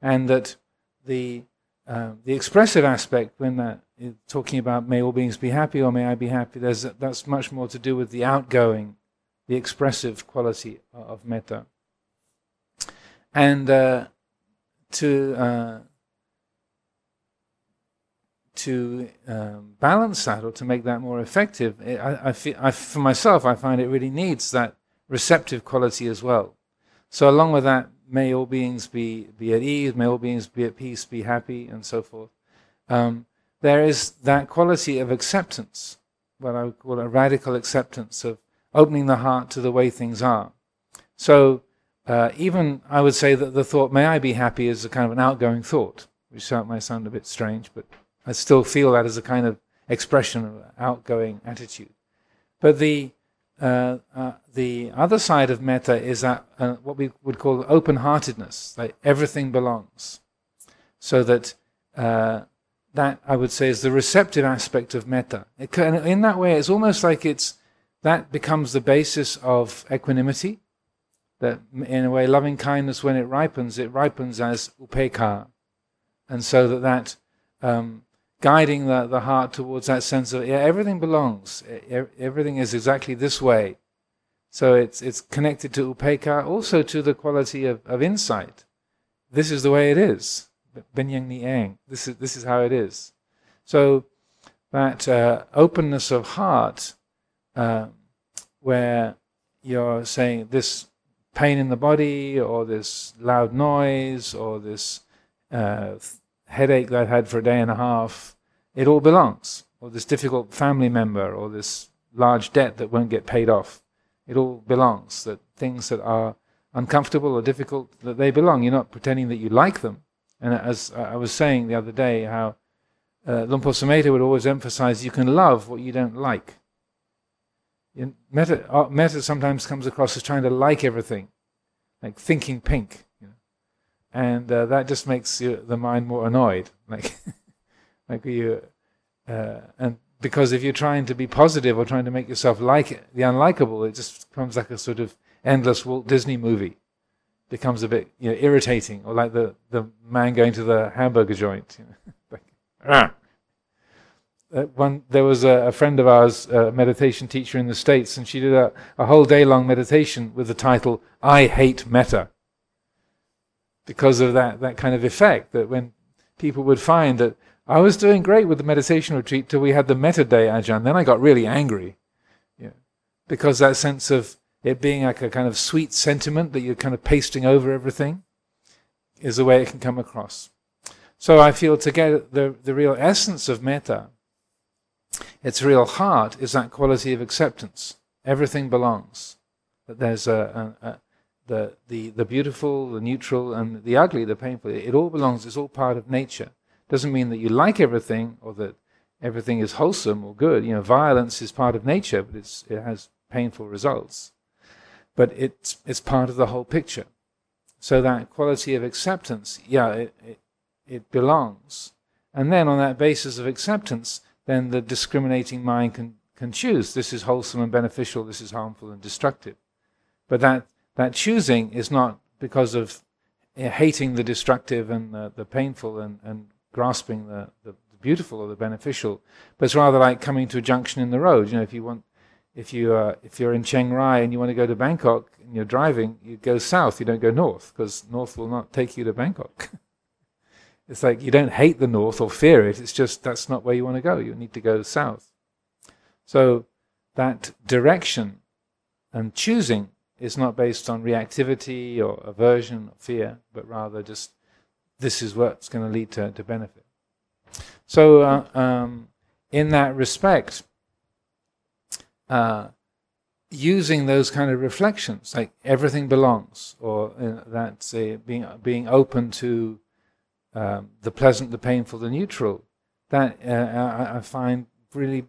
and that the uh, the expressive aspect, when that is talking about may all beings be happy or may I be happy, there's that's much more to do with the outgoing, the expressive quality of metta, and uh, to uh, to um, balance that or to make that more effective, I, I, feel, I, for myself, I find it really needs that receptive quality as well. So, along with that, may all beings be, be at ease, may all beings be at peace, be happy, and so forth. Um, there is that quality of acceptance, what I would call a radical acceptance of opening the heart to the way things are. So, uh, even I would say that the thought, may I be happy, is a kind of an outgoing thought, which might sound a bit strange, but I still feel that as a kind of expression of outgoing attitude. But the uh, uh, the other side of metta is that uh, what we would call open-heartedness, like everything belongs, so that uh, that I would say is the receptive aspect of metta. Can, in that way, it's almost like it's that becomes the basis of equanimity. That in a way, loving kindness, when it ripens, it ripens as upekkha, and so that that um, guiding the, the heart towards that sense of yeah, everything belongs. Everything is exactly this way. So it's it's connected to upekkha, also to the quality of, of insight. This is the way it is. Binyang ni This is this is how it is. So that uh, openness of heart, uh, where you're saying this pain in the body, or this loud noise, or this uh, headache that I've had for a day and a half, it all belongs. Or this difficult family member, or this large debt that won't get paid off. It all belongs. That things that are uncomfortable or difficult, that they belong. You're not pretending that you like them. And as I was saying the other day, how uh, Luang Por would always emphasize you can love what you don't like. In metta, uh, metta sometimes comes across as trying to like everything, like thinking pink and uh, that just makes you, the mind more annoyed. Like, like you, uh, and because if you're trying to be positive or trying to make yourself like the unlikable, it just becomes like a sort of endless Walt Disney movie. Becomes a bit you know, irritating, or like the, the man going to the hamburger joint. You know? like, ah. Uh, one, there was a, a, friend of ours, a meditation teacher in the States, and she did a, a whole day long meditation with the title, I Hate Metta because of that, that kind of effect. That when people would find that I was doing great with the meditation retreat till we had the metta day, Ajahn, then I got really angry. Yeah. Because that sense of it being like a kind of sweet sentiment that you're kind of pasting over everything is the way it can come across. So I feel to get the, the real essence of metta, its real heart is that quality of acceptance. Everything belongs. That there's a, a the, the, the beautiful, the neutral, and the ugly, the painful. It all belongs, it's all part of nature. Doesn't mean that you like everything or that everything is wholesome or good. You know, violence is part of nature, but it's, it has painful results. But it's, it's part of the whole picture. So that quality of acceptance, yeah, it, it, it belongs. And then on that basis of acceptance, then the discriminating mind can, can choose this is wholesome and beneficial, this is harmful and destructive. But that that choosing is not because of hating the destructive and the, the painful and, and grasping the, the, beautiful or the beneficial, but it's rather like coming to a junction in the road. You know, if you want, if you uh, if you're in Chiang Rai and you want to go to Bangkok and you're driving, you go south. You don't go north because north will not take you to Bangkok. it's like you don't hate the north or fear it. It's just that's not where you want to go. You need to go south. So that direction and choosing is not based on reactivity or aversion or fear, but rather just this is what's going to lead to, to benefit. So, uh, um, in that respect, uh, using those kind of reflections, like everything belongs, or uh, being being open to um, the pleasant, the painful, the neutral, that uh, I, I find really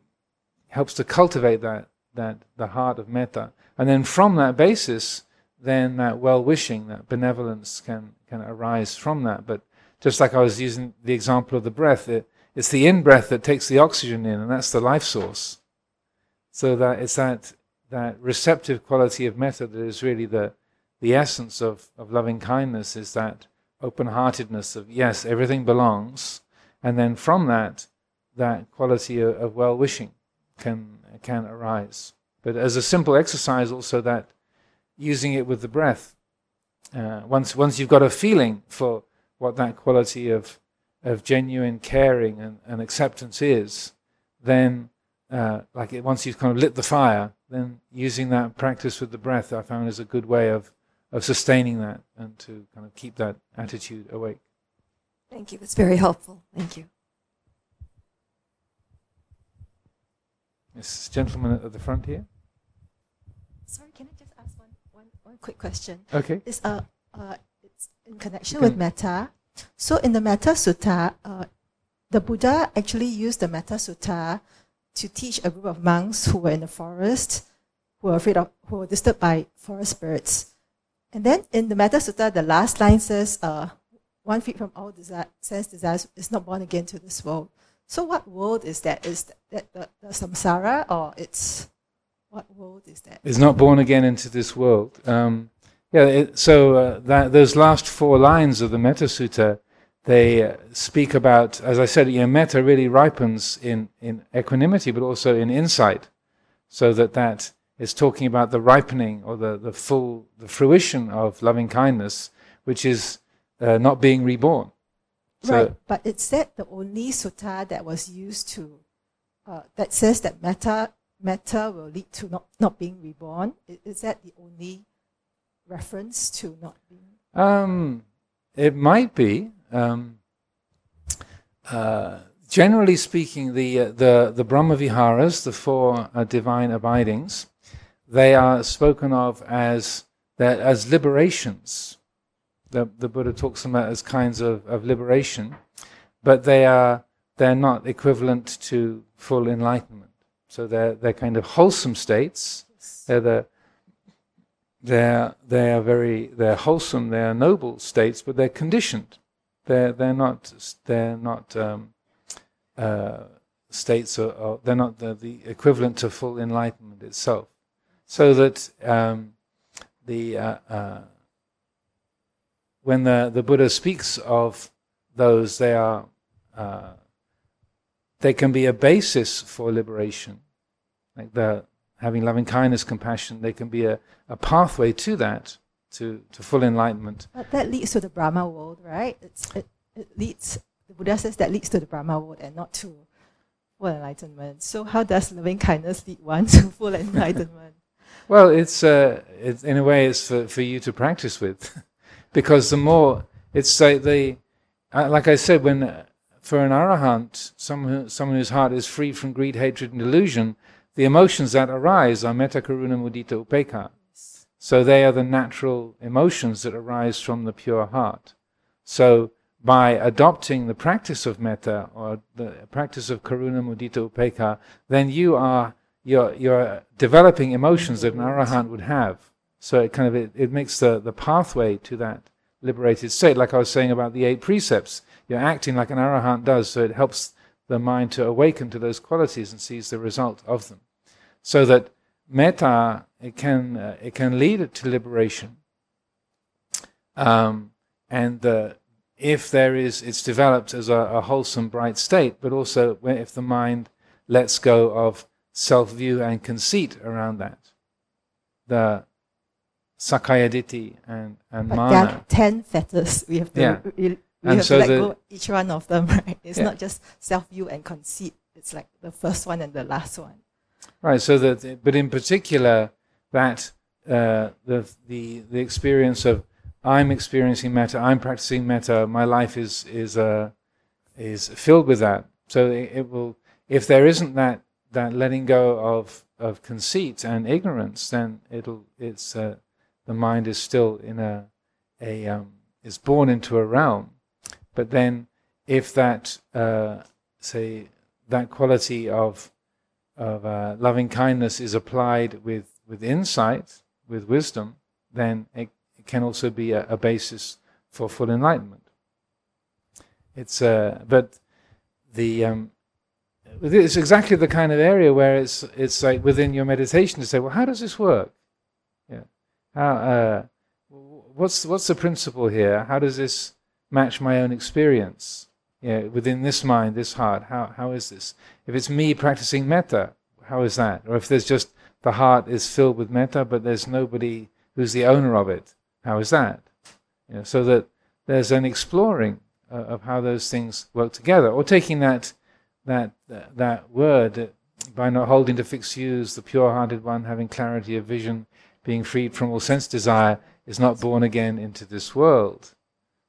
helps to cultivate that that the heart of metta. And then from that basis, then that well wishing, that benevolence can, can arise from that. But just like I was using the example of the breath, it, it's the in breath that takes the oxygen in, and that's the life source. So that it's that, that receptive quality of metta that is really the, the essence of, of loving kindness is that open heartedness of, yes, everything belongs. And then from that, that quality of, of well wishing can, can arise. But as a simple exercise, also that using it with the breath. Uh, once, once you've got a feeling for what that quality of, of genuine caring and, and acceptance is, then, uh, like it, once you've kind of lit the fire, then using that practice with the breath, I found is a good way of, of sustaining that and to kind of keep that attitude awake. Thank you. It's very helpful. Thank you. This gentleman at the front here. Sorry, can I just ask one, one, one quick question? Okay. It's, uh, uh, it's in connection You with can- metta. So in the Metta Sutta, uh, the Buddha actually used the Metta Sutta to teach a group of monks who were in the forest, who were afraid of, who were disturbed by forest birds. And then in the Metta Sutta, the last line says, uh, one feet from all desire, sense desires is not born again to this world. So what world is that? Is that the, the samsara or it's, what world is that? is not born again into this world. Um, yeah, it, so uh, that, those last four lines of the Metta Sutta, they uh, speak about, as I said, you know, metta really ripens in, in equanimity, but also in insight, so that that is talking about the ripening or the, the full, the fruition of loving kindness, which is uh, not being reborn. So, right, but is that the only sutta that was used to uh, that says that metta metta will lead to not, not being reborn? I- Is that the only reference to not being? Um, it might be. Um, uh, generally speaking, the uh, the the Brahma Viharas, the four uh, divine abidings, they are spoken of as that as liberations. The the Buddha talks about as kinds of, of liberation, but they are they're not equivalent to full enlightenment. So they're they're kind of wholesome states. They're the they're they are very they're wholesome they're noble states but they're conditioned they're they're not they're not um, uh, states or, or they're not the, the equivalent to full enlightenment itself so that um, the uh, uh, when the the Buddha speaks of those they are uh, they can be a basis for liberation like the having loving kindness, compassion, they can be a, a pathway to that, to, to full enlightenment. But that leads to the Brahma world, right? It's, it, it leads. The Buddha says that leads to the Brahma world and not to full enlightenment. So how does loving kindness lead one to full enlightenment? Well, it's, uh, it's in a way it's for, for you to practice with, because the more it's like the, uh, like I said, when uh, for an arahant, someone who, someone whose heart is free from greed, hatred, and delusion, the emotions that arise are metta, karuna, mudita, upekkha. So they are the natural emotions that arise from the pure heart. So by adopting the practice of metta or the practice of karuna, mudita, upekkha, then you are you're, you're developing emotions that an arahant would have. So it kind of it, it makes the, the pathway to that liberated state. Like I was saying about the eight precepts, you're acting like an arahant does, so it helps the mind to awaken to those qualities and sees the result of them. So that metta it can uh, it can lead to liberation. Um, and uh, if there is, it's developed as a, a wholesome, bright state. But also, if the mind lets go of self-view and conceit around that, the sakkaya ditthi and and But there are ten fetters. We have to, Yeah. we, have so to let the- go each one of them, right? It's Yeah. not just self-view and conceit. It's like the first one and the last one. Right. So that, but in particular, that uh, the the the experience of I'm experiencing metta, I'm practicing metta, my life is is uh, is filled with that. So it, it will, if there isn't that that letting go of of conceit and ignorance, then it'll it's uh, the mind is still in a a um, is born into a realm. But then, if that uh, say that quality of of uh, loving kindness is applied with, with insight, with wisdom, then it, it can also be a, a basis for full enlightenment. It's uh, but the um, it's exactly the kind of area where it's it's like within your meditation to say, well, how does this work? How uh, what's what's the principle here? How does this match my own experience? Yeah, within this mind, this heart, how how is this? If it's me practicing metta, how is that? Or if there's just the heart is filled with metta, but there's nobody who's the owner of it, how is that? You know, so that there's an exploring uh, of how those things work together, or taking that that that word by not holding to fixed views, the pure-hearted one having clarity of vision, being freed from all sense desire, is not born again into this world.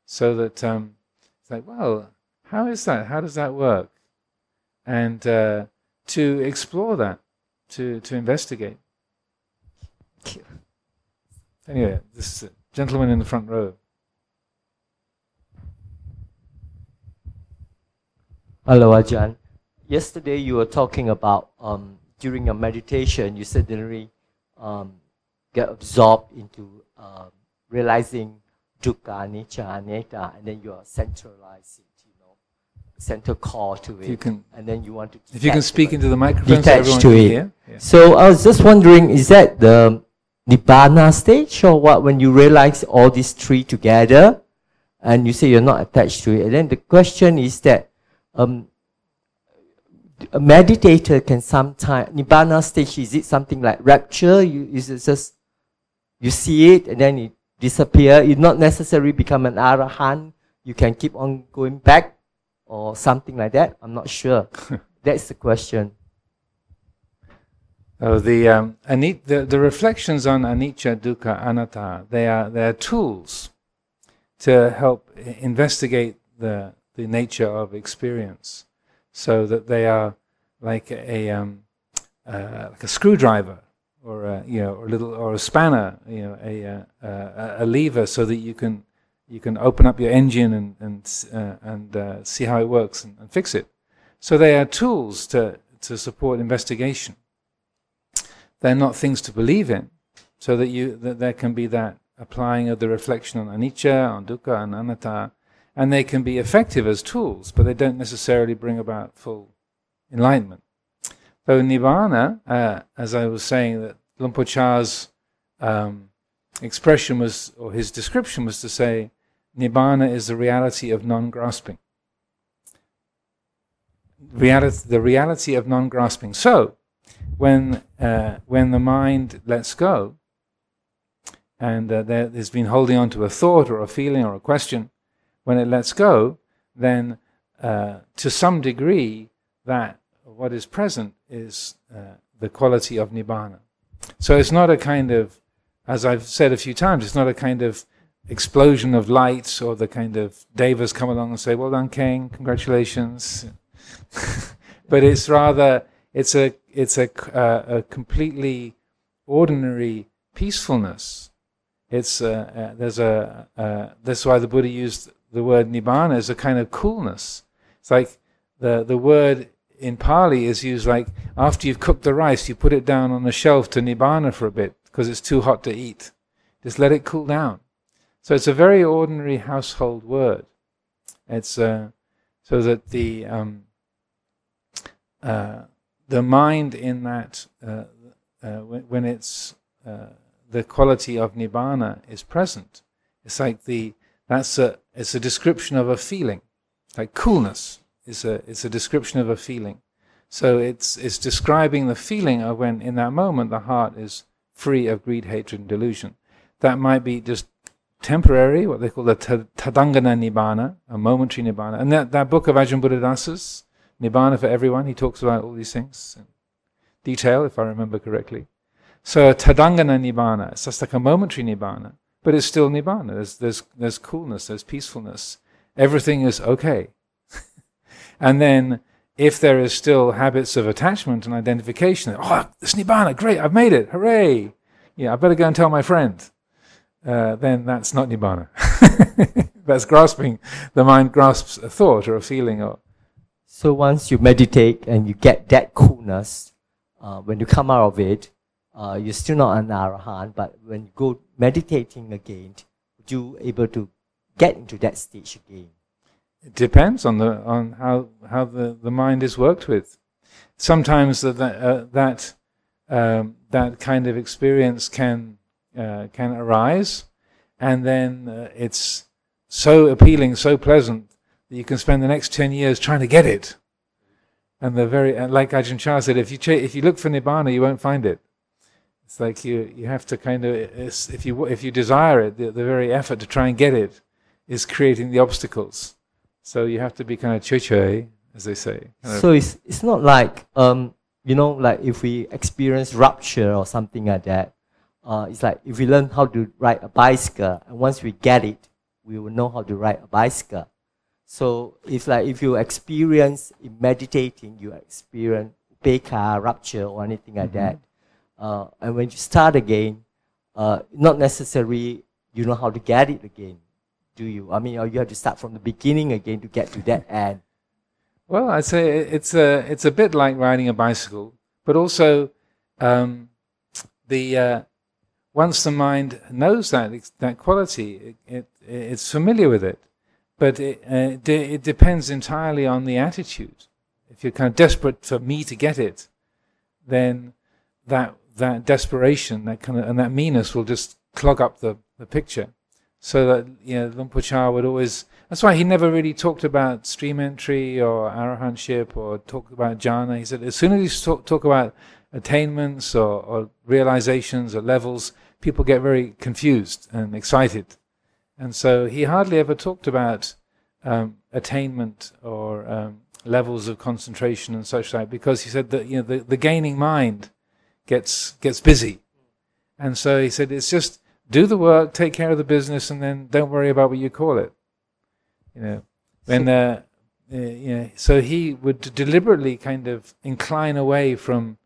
So that um, it's like, well, how is that? How does that work? And uh, to explore that, to to investigate. Anyway, this gentleman in the front row. Hello, Ajahn. Yesterday you were talking about um, during your meditation, you suddenly um, get absorbed into um, realizing dukkha, anicca, anatta, and then you are centralizing it, you know, center core to it. Can, and then you want to. if you can speak into the microphone, so detach everyone to it. Yeah. So I was just wondering, is that the nibbana stage or what? When you realize all these three together, and you say you're not attached to it, and then the question is that um, a meditator can sometimes nibbana stage is it something like rapture? You is it just you see it and then it disappear? You not necessarily become an arahant. You can keep on going back or something like that. I'm not sure. That's the question. Oh, the, um, ani- the the reflections on anicca, dukkha, anatta. They are they are tools to help investigate the the nature of experience, so that they are like a um, uh, like a screwdriver or a, you know or a little or a spanner, you know, a uh, uh, a lever, so that you can you can open up your engine and and uh, and uh, see how it works and, and fix it. So they are tools to to support investigation they're not things to believe in, so that you that there can be that applying of the reflection on anicca, on dukkha, and anatta, and they can be effective as tools, but they don't necessarily bring about full enlightenment. Though nibbana, uh, as I was saying, that Luang Por Chah's um, expression was, or his description was to say, nibbana is the reality of non-grasping. Reality, the reality of non-grasping. So, when uh, when the mind lets go, and uh, there, there's been holding on to a thought or a feeling or a question, when it lets go, then uh, to some degree that what is present is uh, the quality of nibbana. So it's not a kind of, as I've said a few times, it's not a kind of explosion of lights or the kind of devas come along and say, "Well done, king, congratulations." but it's rather it's a it's a, uh, a completely ordinary peacefulness. It's uh, uh, there's a uh, that's why the Buddha used the word nibbana as a kind of coolness. It's like the the word in Pali is used like after you've cooked the rice, you put it down on the shelf to nibbana for a bit because it's too hot to eat. Just let it cool down. So it's a very ordinary household word. It's uh, so that the um, uh, the mind in that uh, uh, when, it's uh, the quality of nibbana is present, it's like the that's a it's a description of a feeling, like coolness is a it's a description of a feeling. So it's it's describing the feeling of when in that moment the heart is free of greed, hatred, and delusion. That might be just temporary, what they call the tadangana nibbana, a momentary nibbana. And that, that book of Ajahn Buddhadasa's, Nibbana for Everyone, he talks about all these things in detail, if I remember correctly. So tadangana nibbana, it's just like a momentary nibbana, but it's still nibbana. There's, there's, there's coolness, there's peacefulness. Everything is okay. And then if there is still habits of attachment and identification, oh, this nibbana, great, I've made it, hooray! Yeah, I better go and tell my friend. Uh, then that's not nibbana. that's grasping. The mind grasps a thought or a feeling or So once you meditate and you get that coolness, uh, when you come out of it, uh, you're still not an arahant. But when you go meditating again, you able to get into that stage again. It depends on the on how how the, the mind is worked with. Sometimes that uh, that um, that kind of experience can uh, can arise, and then uh, it's so appealing, so pleasant that you can spend the next ten years trying to get it. And the very like Ajahn Chah said, if you ch- if you look for nibbana, you won't find it. It's like you you have to kind of if you if you desire it, the, the very effort to try and get it is creating the obstacles. So you have to be kind of chui as they say. So it's it's not like um you know like if we experience rupture or something like that. Uh, it's like if we learn how to ride a bicycle and once we get it, we will know how to ride a bicycle. So it's like if you experience in meditating, you experience peka, rupture or anything like that. Uh, and when you start again, uh, not necessarily you know how to get it again, do you? I mean, you have to start from the beginning again to get to that end. Well, I'd say it's a it's a bit like riding a bicycle, but also um, the uh, once the mind knows that that quality, it, it it's familiar with it, but it, uh, it depends entirely on the attitude. If you're kind of desperate for me to get it, then that that desperation, that kind of and that meanness will just clog up the, the picture. So that you know, Por would always. That's why he never really talked about stream entry or arahantship or talked about jhana. He said as soon as you talk, talk about attainments or, or realizations or levels, people get very confused and excited. And so he hardly ever talked about um, attainment or um, levels of concentration and such like because he said that you know the, the gaining mind gets gets busy, and so he said it's just do the work, take care of the business, and then don't worry about what you call it. You know, when uh, uh, you know, so he would deliberately kind of incline away from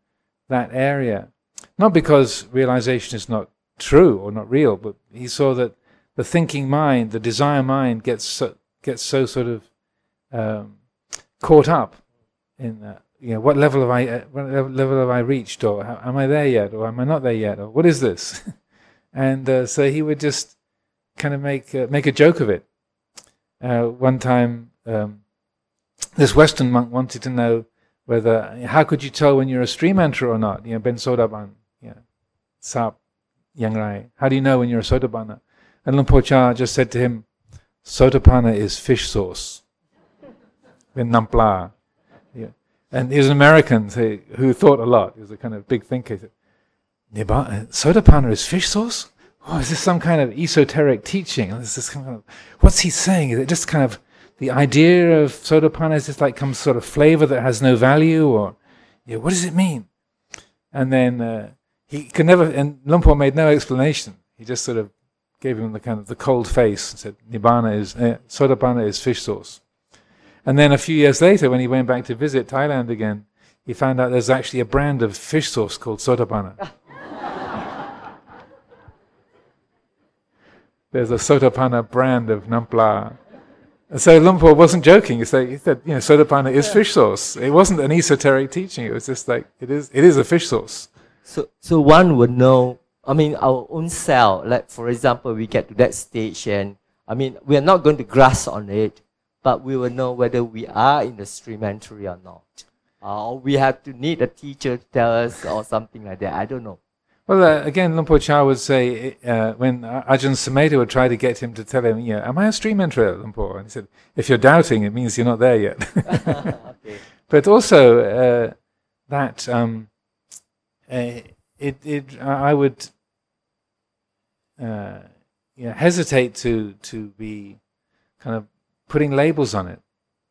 that area, not because realization is not true or not real, but he saw that the thinking mind, the desire mind, gets so, gets so sort of um, caught up in uh, you know what level have I uh, what level level have I reached, or how, am I there yet, or am I not there yet, or what is this? and uh, so he would just kind of make uh, make a joke of it. Uh, one time, um, this Western monk wanted to know whether how could you tell when you're a stream enter or not? You know, Ben Sodaban, you know, Sap, Yang Rai. How do you know when you're a Sotapanna? And Luang Por Chah just said to him, Sotapanna is fish sauce. In Nampla. Yeah. And he was an American He who thought a lot. He was a kind of big thinker. He said, "Nibbana- is fish sauce? Oh, is this some kind of esoteric teaching? Is this kind of, what's he saying? Is it just kind of the idea of Sotapanna is just like some sort of flavor that has no value? Or yeah, what does it mean? And then uh, he could never, and Luang Por made no explanation. He just sort of gave him the kind of the cold face and said, Nibbana is, uh, Sotapanna is fish sauce. And then a few years later, when he went back to visit Thailand again, he found out there's actually a brand of fish sauce called Sotapanna. There's a Sotapanna brand of Nampla. And so Luang Por wasn't joking. Said, he said, you know, Sotapanna is fish sauce. It wasn't an esoteric teaching. It was just like, it is, it is a fish sauce. So, so one would know, I mean, our own self, like for example, we get to that stage and, I mean, we are not going to grasp on it, but we will know whether we are in the stream entry or not. Uh, we have to need a teacher to tell us or something like that. I don't know. Well, uh, again, Luang Por Chah would say, uh, when Ajahn Sumedho would try to get him to tell him, you know, am I a stream enterer, Lumpur? And he said, if you're doubting, it means you're not there yet. okay. but also, uh, that, um, uh, it, it, I would, uh, you know, hesitate to, to be kind of putting labels on it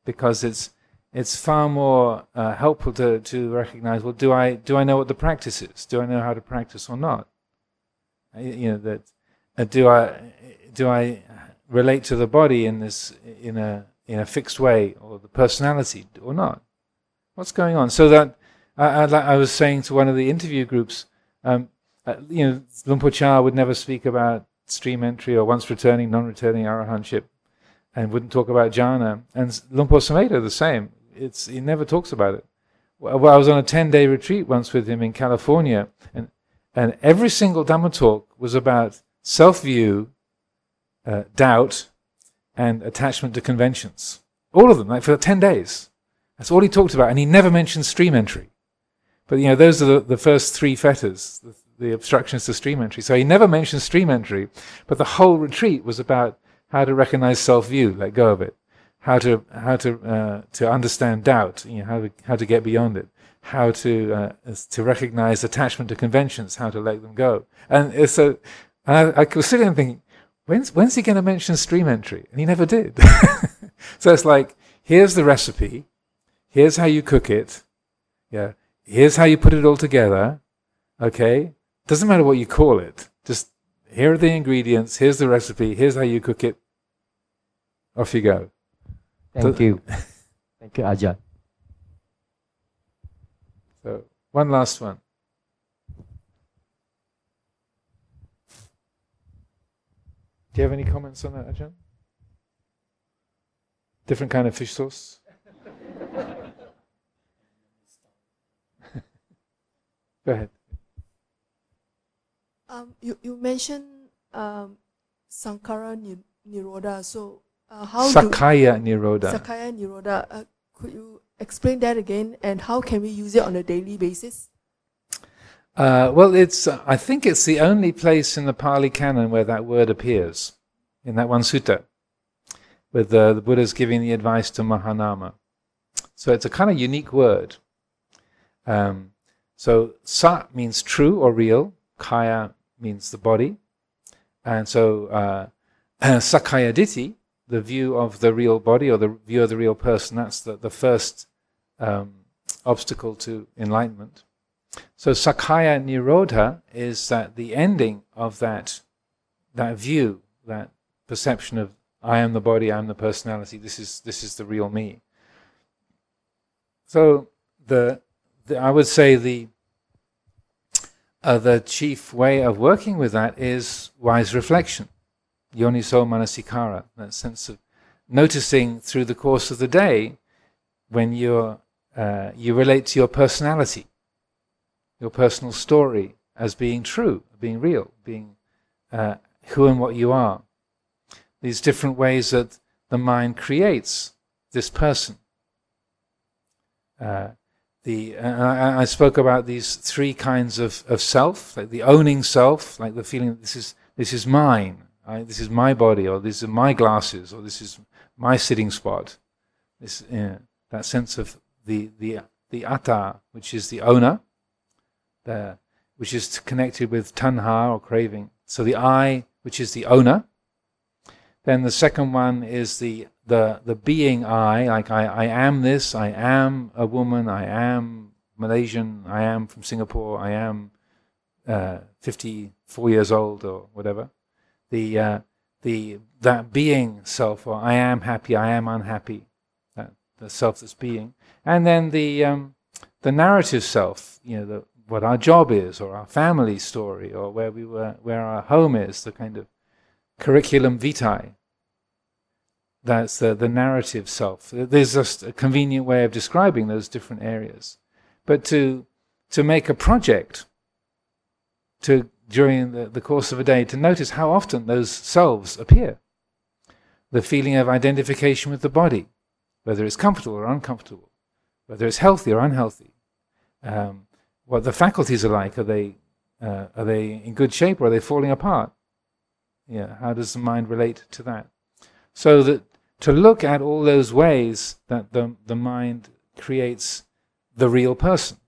because it's, it's far more uh, helpful to, to recognize well do I do I know what the practice is? Do I know how to practice or not? Uh, you know that uh, do I do I relate to the body in this in a in a fixed way or the personality or not? What's going on? So that I, I, was saying to one of the interview groups um, uh, you know Luang Por Chah would never speak about stream entry or once returning non-returning arahantship and wouldn't talk about jhana. And Luang Por Sumedho the same it's he never talks about it. Well, I was on a ten day retreat once with him in California, and and every single Dhamma talk was about self view, uh, doubt, and attachment to conventions. All of them, like for ten days. That's all he talked about, and he never mentioned stream entry. But you know, those are the, the first three fetters, the, the obstructions to stream entry. So he never mentioned stream entry, but the whole retreat was about how to recognize self-view, let go of it, how to how to uh, to understand doubt, you know, how to how to get beyond it, how to uh, to recognize attachment to conventions, how to let them go. And a, I, I was sitting and thinking, when's when's he going to mention stream entry? And he never did. so it's like, here's the recipe, here's how you cook it, yeah, here's how you put it all together, okay. Doesn't matter what you call it, just here are the ingredients, here's the recipe, here's how you cook it. Off you go. Thank you. Thank you, Ajahn. So one last one. Do you have any comments on that, Ajahn? Different kind of fish sauce? Go ahead. Um, you, you mentioned um, Sankara Ni- Niroda. So, how Sakaya do Niroda. Sakkaya Nirodha? Uh, could you explain that again? And how can we use it on a daily basis? Uh, well, it's. Uh, I think it's the only place in the Pali Canon where that word appears, in that one sutta, with uh, the Buddha's giving the advice to Mahanama. So it's a kind of unique word. Um, so sa means true or real. Kaya means the body, and so uh, sakkaya ditthi, the view of the real body or the view of the real person. That's the the first um, obstacle to enlightenment. So Sakkaya Nirodha is that the ending of that that view, that perception of I am the body, I am the personality, this is this is the real me. So the, the I would say the uh, the chief way of working with that is wise reflection, yoniso manasikara, that sense of noticing through the course of the day when you're uh, you relate to your personality your personal story as being true, being real, being uh, who and what you are. These different ways that the mind creates this person. Uh, the I, I spoke about these three kinds of, of self, like the owning self, like the feeling that this is this is mine, I, this is my body, or these are my glasses, or this is my sitting spot. This that sense of the the the atta, which is the owner, the, which is connected with tanha or craving. So the I, which is the owner. Then the second one is the the the being I, like I, I am this, I am a woman, I am Malaysian, I am from Singapore, I am uh, 54 years old or whatever. The uh, the that being self, or I am happy, I am unhappy, that the self that's being, and then the um, the narrative self, you know, the what our job is, or our family story, or where we were, where our home is, the kind of curriculum vitae. That's the, the narrative self. There's just a convenient way of describing those different areas. But to to make a project, to during the, the course of a day, to notice how often those selves appear. The feeling of identification with the body, whether it's comfortable or uncomfortable, whether it's healthy or unhealthy. Um, what the faculties are like. Are they uh, are they in good shape or are they falling apart? Yeah, how does the mind relate to that? So that to look at all those ways that the the mind creates the real person.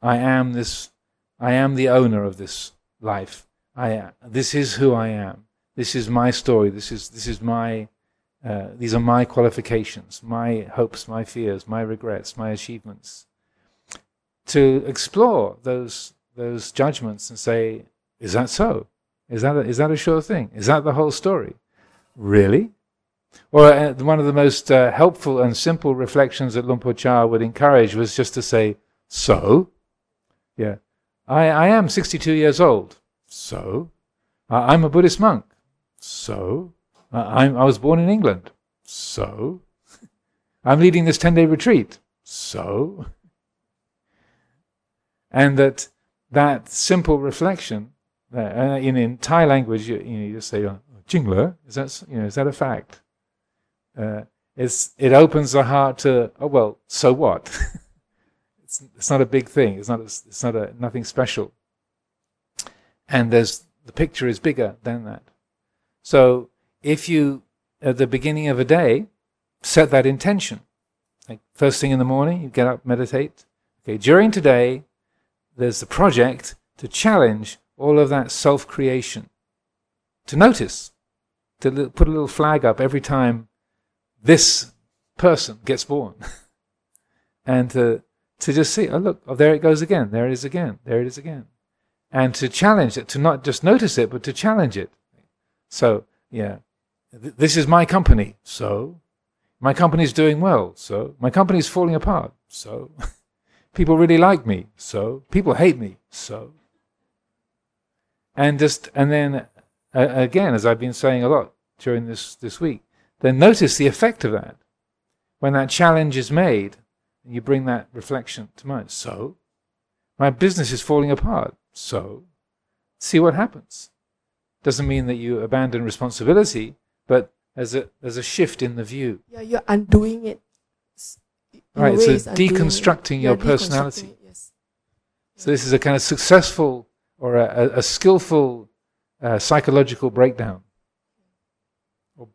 I am this. I am the owner of this life. I am, this is who I am. This is my story. This is this is my. Uh, these are my qualifications, my hopes, my fears, my regrets, my achievements to explore those those judgments and say, is that so? Is that a, is that a sure thing? Is that the whole story? Really? Or uh, one of the most uh, helpful and simple reflections that Luang Por Chah would encourage was just to say, so, yeah, I, I am 62 years old. So, I I'm a Buddhist monk. So, I I'm, I was born in England. So, I'm leading this 10 day retreat. So, and that that simple reflection, uh, in, in Thai language, you, you, know, you just say, oh, "Jingler," is that you know is that a fact? Uh, it's it opens the heart to oh well, so what? it's it's not a big thing. It's not it's not a nothing special. And there's the picture is bigger than that. So if you at the beginning of a day set that intention, like first thing in the morning, you get up, meditate. Okay, during today, there's the project to challenge all of that self creation, to notice, to put a little flag up every time this person gets born, and to, to just see, oh, look, oh, there it goes again, there it is again, there it is again. And to challenge it, to not just notice it, but to challenge it. So, yeah, th- this is my company, so my company's doing well, so my company's falling apart, so people really like me, so people hate me, so. And just and then uh, again, as I've been saying a lot during this this week, then notice the effect of that. When that challenge is made, and you bring that reflection to mind. So, my business is falling apart. So, see what happens. Doesn't mean that you abandon responsibility, but there's a there's a shift in the view. Yeah, you're undoing it. In right, so deconstructing your personality. It, yes. So this is a kind of successful or a, a skillful uh, psychological breakdown, or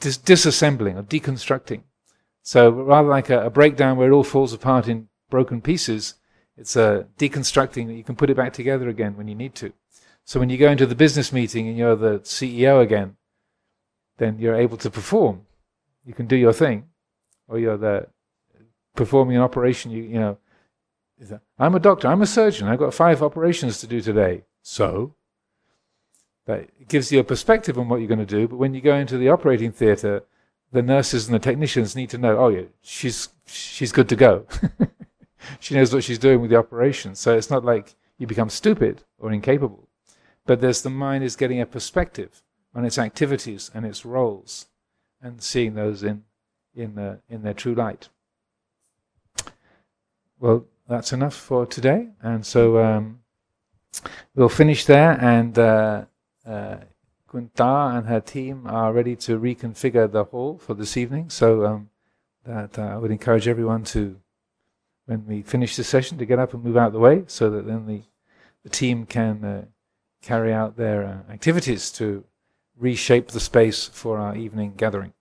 dis- disassembling or deconstructing. So rather like a, a, breakdown where it all falls apart in broken pieces, it's a deconstructing that you can put it back together again when you need to. So when you go into the business meeting and you're the CEO again, then you're able to perform. You can do your thing, or you're the performing an operation. You you know I'm a doctor, I'm a surgeon, I've got five operations to do today. So, that gives you a perspective on what you're going to do, but when you go into the operating theatre, the nurses and the technicians need to know, oh, yeah, she's, she's good to go. she knows what she's doing with the operation. So it's not like you become stupid or incapable, but there's the mind is getting a perspective on its activities and its roles and seeing those in, in, uh, in their true light. Well, that's enough for today. And so um, we'll finish there. And uh, uh, Kunta and her team are ready to reconfigure the hall for this evening. So um, that uh, I would encourage everyone to, when we finish the session, to get up and move out of the way, so that then the the team can uh, carry out their uh, activities to reshape the space for our evening gathering.